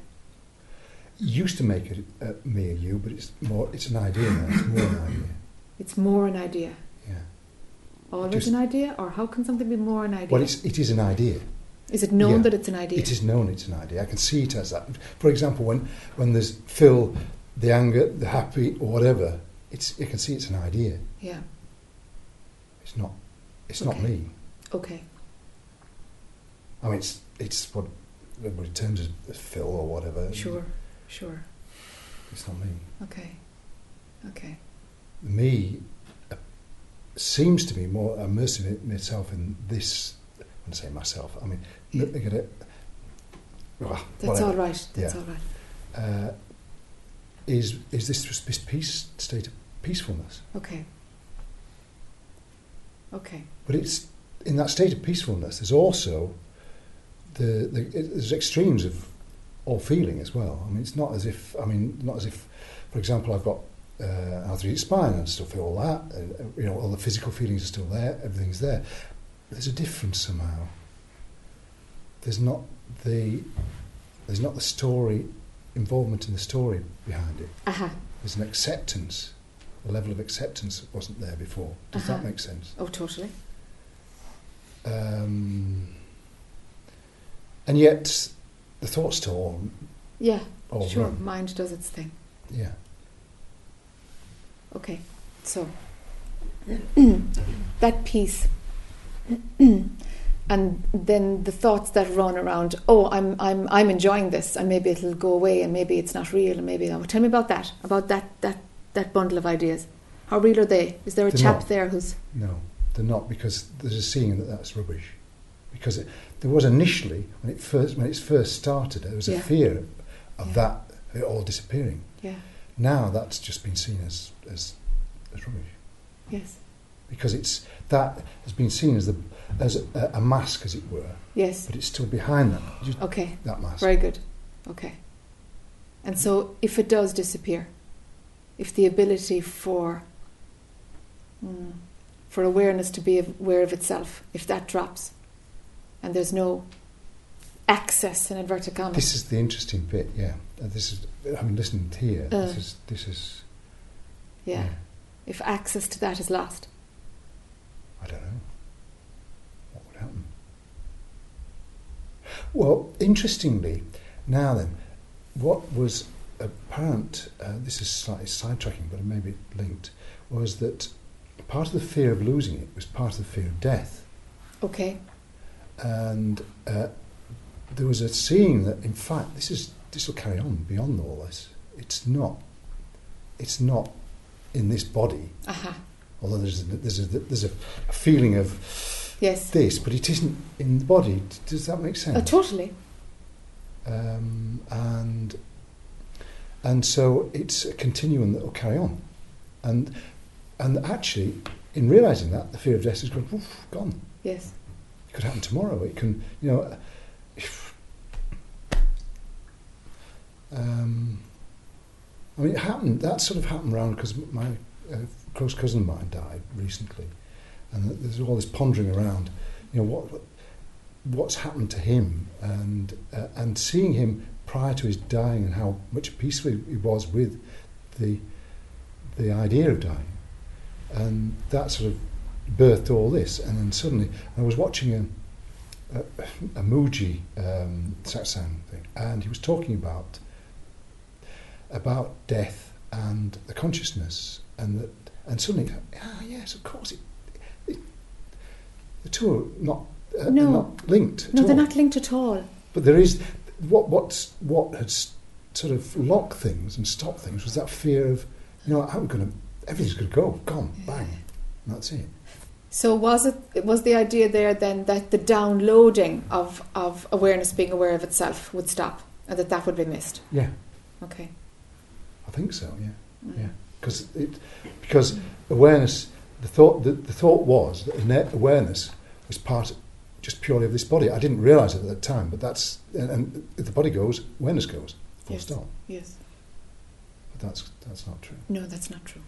used to make it uh, me and you, but it's more. It's an idea now. It's more an idea. It's more an idea. Yeah. Always Just- an idea? Or how can something be more an idea? Well, it's it is an idea. Is it known yeah. that it's an idea? It is known it's an idea. I can see it as that. For example, when when there's Phil, the anger, the happy, or whatever, it's you can see it's an idea. Yeah. It's not. It's not me. Okay. I mean, it's it's what everybody terms as, as Phil or whatever. Sure. Sure. It's not me. Okay. Okay. Me uh, seems to be more immersing myself in this. When I say myself, I mean, Yeah. look at it. Well, That's whatever. all right. That's Yeah. all right. Uh, is is this this peace state of peacefulness? Okay. Okay. But it's in that state of peacefulness. There's also the, the there's extremes of all feeling as well. I mean, it's not as if I mean, not as if, for example, I've got uh, arthritic spine and still feel all that. And, you know, all the physical feelings are still there. Everything's there. But there's a difference somehow. There's not the there's not the story involvement in the story behind it. Aha. There's an acceptance, a level of acceptance that wasn't there before. Does Uh-huh. that make sense? Oh, totally. Um, and yet, the thoughts still all, Yeah. all sure. run. Mind does its thing. Yeah. Okay. So that piece. and then the thoughts that run around, oh, I'm, I'm, I'm enjoying this, and maybe it'll go away, and maybe it's not real, and maybe, oh, tell me about that, about that, that, that bundle of ideas. How real are they? Is there a They're chap not. there who's, No, they're not because there's a seeing that that's rubbish. Because it, there was initially when it first when it first started, there was Yeah. a fear of Yeah. that it all disappearing. yeah, Now that's just been seen as as, as rubbish yes, because it's that has been seen as the as a, a mask, as it were, yes, but it's still behind that just okay, that mask. very good, okay. And so if it does disappear, if the ability for mm, for awareness to be aware of itself, if that drops, and there's no access in inverted commas, This is the interesting bit, yeah. Uh, This is having listened here. Uh. this is this is yeah. If access to that is lost, I don't know. What would happen? Well, interestingly, now then, what was apparent, uh, this is slightly sidetracking, but it may be linked, was that part of the fear of losing it was part of the fear of death. okay, And uh, there was a seeing that, in fact, this is this will carry on beyond all this. It's not. It's not in this body. aha, Although there's a, there's a, there's a feeling of yes, this, but it isn't in the body. Does that make sense? uh, totally, Um, and and so it's a continuum that will carry on, and and actually, in realizing that, the fear of death is gone. Oof, gone. yes, It could happen tomorrow. It can, you know. Um, I mean, it happened. That sort of happened around because my uh, close cousin of mine died recently, and there's all this pondering around. You know what, what what's happened to him, and uh, and seeing him prior to his dying, and how much peaceful he was with the the idea of dying, and that sort of birthed all this. And then suddenly, I was watching a a, a Mooji um, satsang thing, and he was talking about about death and the consciousness, and that, and suddenly, ah, yes, of course, it, the two are not uh, No. not linked. No, they're not linked at all. But there is what what's what had sort of locked things and stopped things was that fear of, you know, I'm going to everything's going to go, gone, bang, and that's it. So was it it was the idea there then that the downloading of, of awareness being aware of itself would stop and that that would be missed? Yeah, Okay. I think so. Yeah. Mm. Yeah, because it because awareness, the thought the, the thought was that innate awareness was part just purely of this body. I didn't realise it at that time, but that's and, and if the body goes, awareness goes. Full Yes. stop. Yes. But that's that's not true. No, that's not true.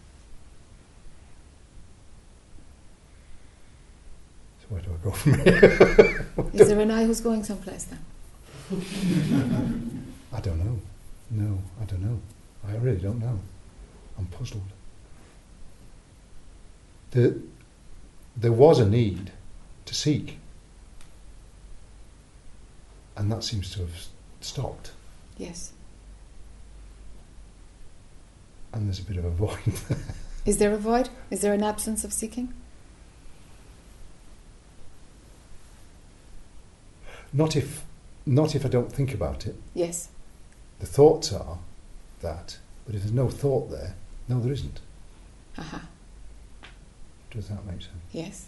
So where do I go from here? Is there an I who's going someplace then? I don't know. No, I don't know. I really don't know. I'm puzzled. The, there was a need to seek, and that seems to have stopped. Yes. And there's a bit of a void. Is there a void? Is there an absence of seeking? not if, not if I don't think about it. Yes. The thoughts are that, but if there's no thought there, no, there isn't. Aha. Does that make sense? Yes.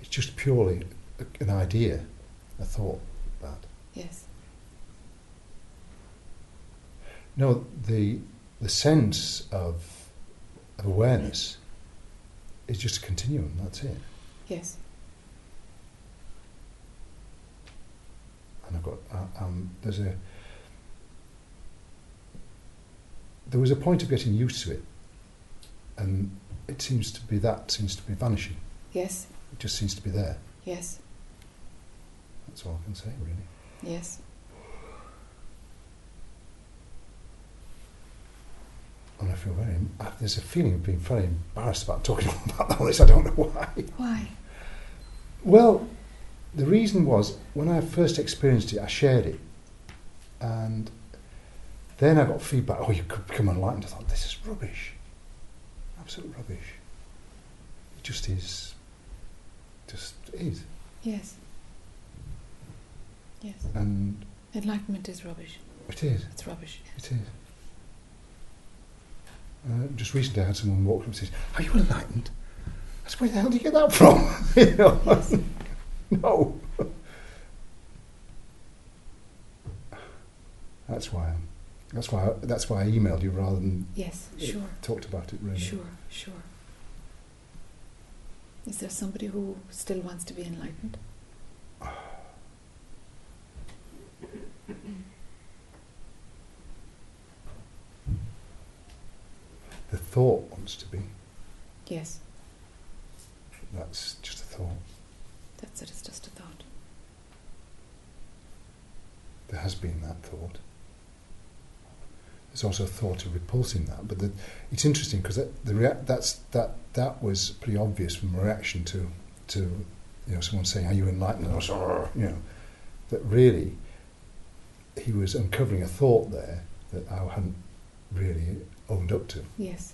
It's just purely a, an idea, a thought. That Yes. no, the the sense of, of awareness is just a continuum. That's it. Yes. and I've got uh, um, there's a there was a point of getting used to it, and it seems to be that seems to be vanishing. Yes. It just seems to be there. Yes. That's all I can say, really. Yes. And I feel very there's a feeling of being very embarrassed about talking about all this. I don't know why. Why? Well, the reason was when I first experienced it, I shared it, and then I got feedback. Oh, you could become enlightened. I thought this is rubbish, absolute rubbish. It just is. Just is, Yes. Yes. and Enlightenment is rubbish. it is. It's rubbish. It is. Uh, just recently, I had someone walk up and say, "Are you enlightened?" I said, "Where the hell do you get that from?" you know? no. That's why. I'm, that's why. I, that's why I emailed you rather than Yes. Sure. talked about it. Really. Sure. Sure. Is there somebody who still wants to be enlightened? The thought wants to be. Yes. That's just a thought. That's it. It's just a thought. There has been that thought. There's also a thought of repulsing that, but the, it's interesting because that, the rea- that's that that was pretty obvious from a reaction to to you know someone saying, "Are you enlightened?" And I you know, that really he was uncovering a thought there that I hadn't really owned up to. Yes.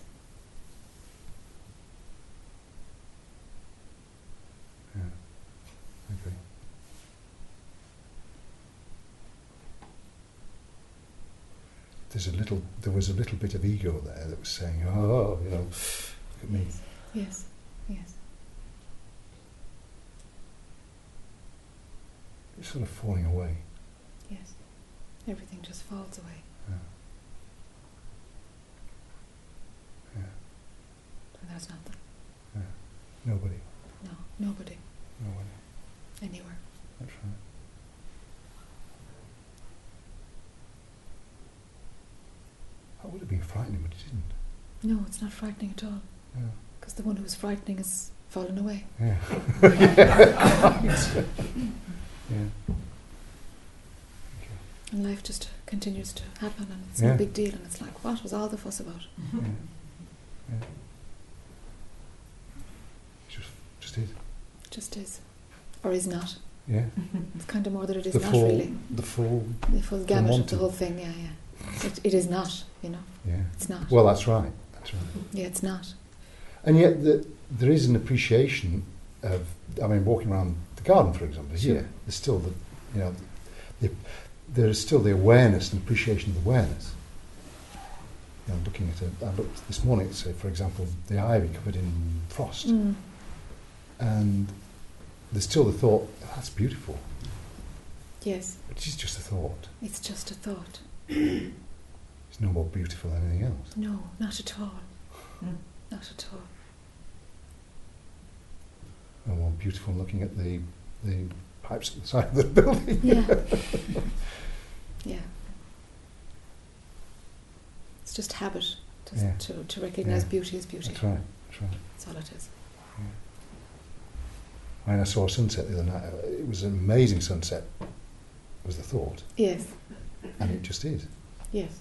Yeah, I There's a little, there was a little bit of ego there that was saying, "Oh, you know, look at me." Yes. Yes. It's sort of falling away. Yes. Everything just falls away. Yeah. Yeah. And there's nothing. Yeah. Nobody, No. Nobody. nobody. Anywhere. That's right. That would have been frightening, but it didn't. No, it's not frightening at all. Yeah. Because the one who was frightening has fallen away. Yeah. yeah. And life just continues to happen and it's Yeah. no big deal. And it's like, what was all the fuss about? yeah. yeah. Just, just is. Just is. Or is not. Yeah. It's kind of more that it is the not full, really. the full. The full gamut of the whole thing, yeah, yeah. It, it is not, you know. Yeah. It's not. Well, that's right. That's right. yeah, it's not. And yet, the, there is an appreciation of. I mean, walking around the garden, for example, Sure. here, there's still the, you know, the, there is still the awareness and appreciation of the awareness. You know, looking at it, I looked this morning say, for example, the ivy covered in frost, Mm. and there's still the thought, that's beautiful, Yes, but it's just a thought. it's just a thought. It's no more beautiful than anything else. No, not at all. Mm. Not at all. No more beautiful looking at the the pipes at the side of the building. Yeah. yeah. It's just habit to, Yeah. to, to recognize Yeah. beauty as beauty. That's right. That's right. That's all it is. When I saw a sunset the other night, uh, it was an amazing sunset, was the thought, Yes, and it just is. yes.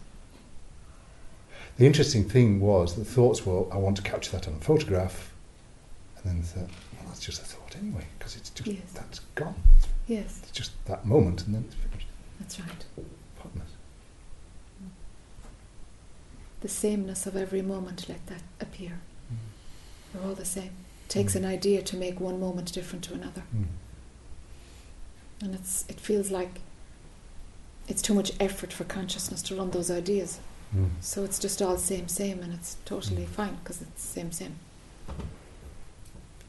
The interesting thing was the thoughts were, I want to capture that on a photograph, and then the thought, well, that's just a thought anyway, because it's just, Yes. that's gone. Yes, It's just that moment, and then it's finished. that's right. Pointless. The sameness of every moment, let that appear. Mm. They're all the same. It takes an idea to make one moment different to another. Mm. And it's it feels like it's too much effort for consciousness to run those ideas. Mm. So it's just all same, same, and it's totally Mm. fine because it's same, same.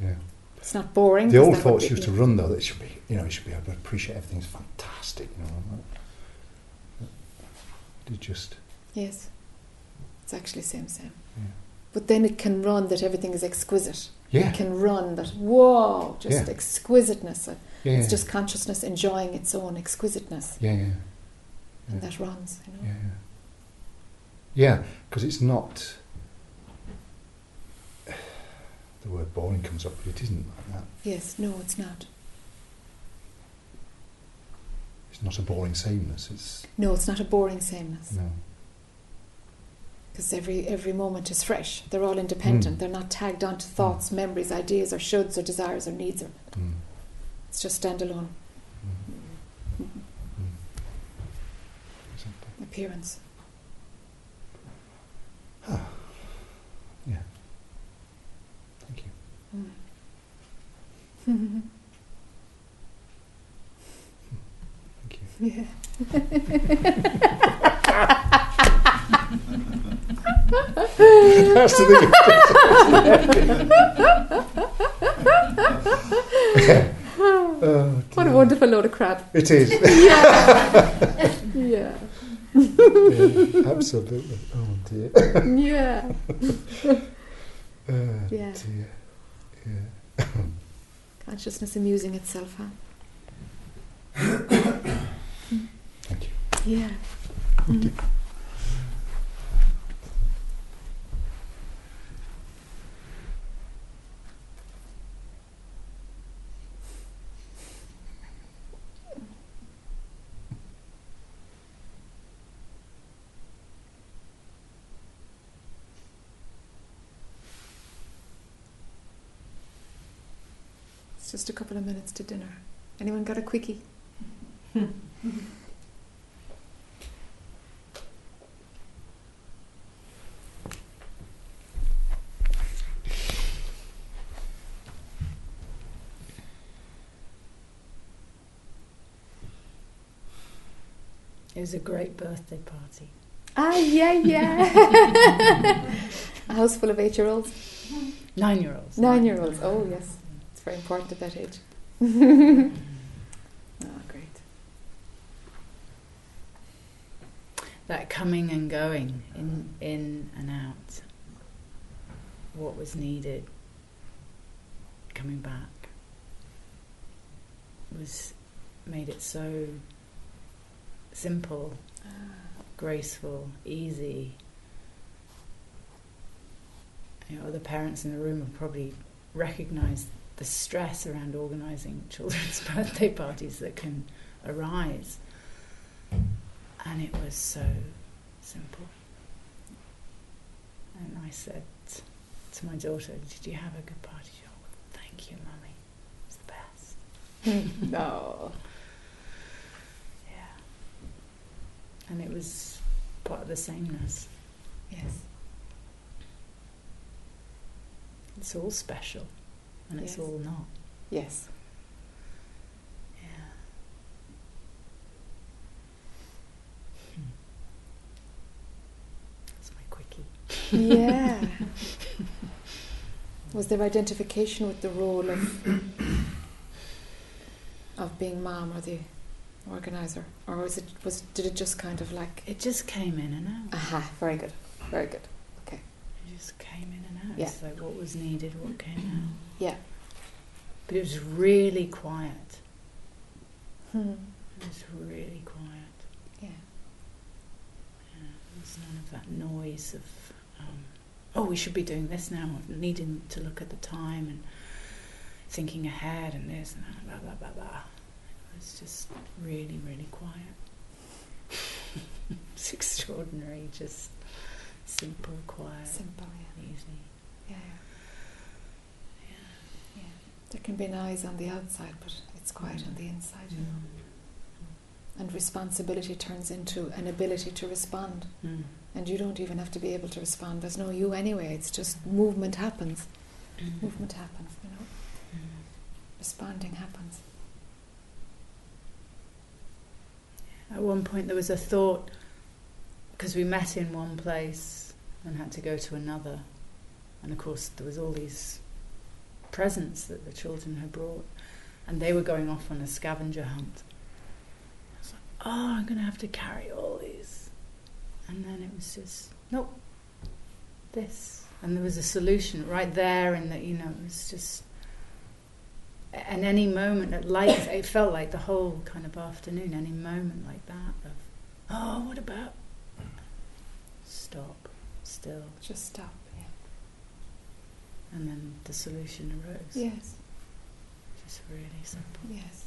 Yeah. It's not boring. The old thoughts used to run though. That it should be, you know, you should be able to appreciate everything's fantastic. You know, it just, Yes, it's actually same, same. Yeah. But then it can run that everything is exquisite. yeah, It can run that whoa, just Yeah. exquisiteness. Yeah, It's just consciousness enjoying its own exquisiteness, yeah, yeah, and that runs. You know. yeah, yeah. Because it's not. The word boring comes up, but it isn't like that. Yes, no, it's not. It's not a boring sameness. It's No, it's not a boring sameness no. because every every moment is fresh. They're all independent. Mm. They're not tagged onto thoughts, memories, ideas, or shoulds, or desires, or needs. Or Mm. it's just standalone Mm. Mm. Exactly. Yeah. Thank you. Mm. Thank you. yeah. That's the oh, What a wonderful load of crap. It is. Yeah. Yeah, absolutely. Oh dear. Yeah. Oh Yeah. dear. Yeah. Consciousness amusing itself, huh? Thank you. Yeah. Mm. It's just a couple of minutes to dinner. Anyone got a quickie? It was a great birthday party. Ah, yeah, yeah. a house full of eight year olds. Nine year olds. Nine year olds. Oh, yes. It's very important at that age. oh, ah, great. that coming and going in in and out what was needed coming back was made it so simple ah. graceful easy you know other parents in the room have probably recognized the stress around organizing children's birthday parties that can arise and it was so simple. And I said to my daughter, Did you have a good party? She "Oh, Thank you, Mummy. It's the best. no. Yeah. And it was part of the sameness. Yes. It's all special, and it's Yes. all not. Yes. Yeah. Hmm. That's my quickie. Yeah. Was there identification with the role of of being mom or the organizer, or was it was did it just kind of like? It just came in and out. Aha! Very good. Very good. Okay, it just came in and out. Yeah. It's like what was needed, what came out. Yeah. But it was really quiet. Hmm. It was really quiet. Yeah. Yeah, there was none of that noise of, um, oh, we should be doing this now, needing to look at the time and thinking ahead and this and that, blah, blah, blah, blah. It was just really, really quiet. it's extraordinary, just simple, quiet, Simple. Yeah. easy. Yeah. There can be noise on the outside, but it's quiet on the inside. You know. And responsibility turns into an ability to respond. Mm. And you don't even have to be able to respond. There's no you anyway. It's just movement happens. Mm. Movement happens, you know. Mm. Responding happens. At one point, there was a thought because we met in one place and had to go to another, and of course, there was all these presents that the children had brought, and they were going off on a scavenger hunt. I was like, "Oh, I'm going to have to carry all these," and then it was just nope, this, and there was a solution right there, and that you know, it was just and any moment at like it felt like the whole kind of afternoon any moment like that of oh what about stop still Just stop. Yeah. and then the solution arose Yes. just really simple Yes.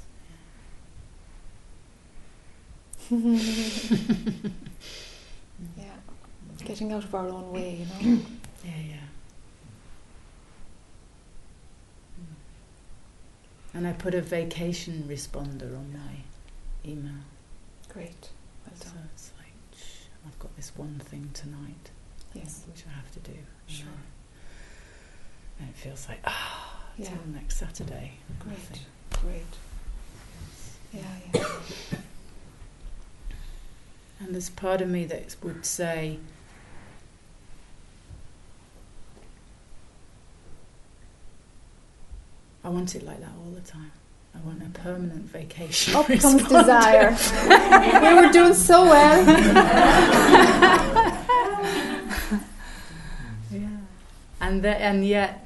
yeah. Getting out of our own way, you know. yeah yeah and I put a vacation responder on my email Great. Well so done. it's like shh, I've got this one thing tonight Yes. which I have to do Sure. And it feels like ah Yeah. till next Saturday Great. Great. Yeah, yeah. And there's part of me that would say, I want it like that all the time. I want a permanent vacation. Up comes desire. we were doing so well. yeah. And that, and yet,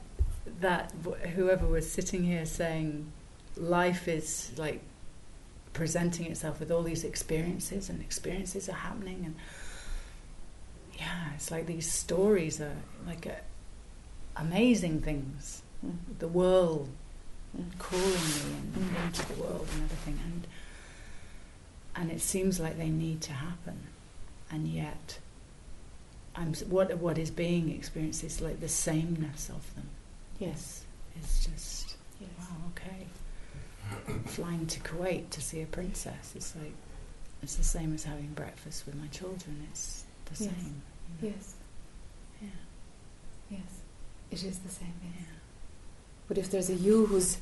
that whoever was sitting here saying, life is like presenting itself with all these experiences, and experiences are happening, and yeah, it's like these stories are like a, amazing things. Mm. The world Mm. calling me and Mm. into the world and everything, and and it seems like they need to happen, and yet, I'm what what is being experienced is like the sameness of them. Yes. It's just Yes. wow, okay. Flying to Kuwait to see a princess, it's like it's the same as having breakfast with my children. It's the Yes. same. you know? Yes. Yeah. Yes. It is the same. Yes. Yeah. But if there's a you who's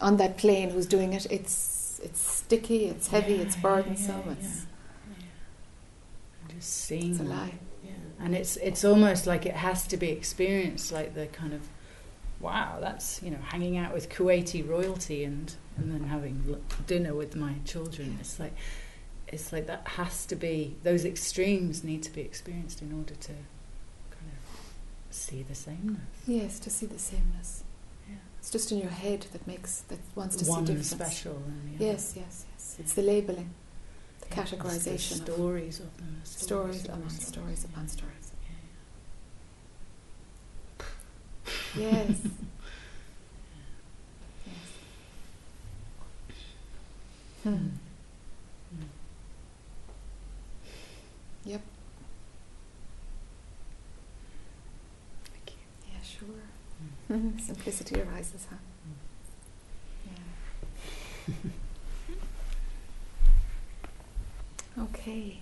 on that plane who's doing it, it's it's sticky, it's heavy, Yeah, it's burdensome, yeah, it's yeah, just seeing it's a lie. Yeah. And it's it's almost like it has to be experienced like the kind of wow, that's you know hanging out with Kuwaiti royalty and and then having dinner with my children. It's like it's like that has to be those extremes need to be experienced in order to kind of see the sameness. Yes, to see the sameness. Yeah. It's just in your head that makes that wants to One see difference. special the. Yes, yes, yes. It's the labeling, the Yeah, the categorization of stories of them. stories upon stories upon stories. Yes. yes. Hmm. Mm. Yep. Thank you. Yeah, sure. Simplicity arises, huh? Yeah. okay.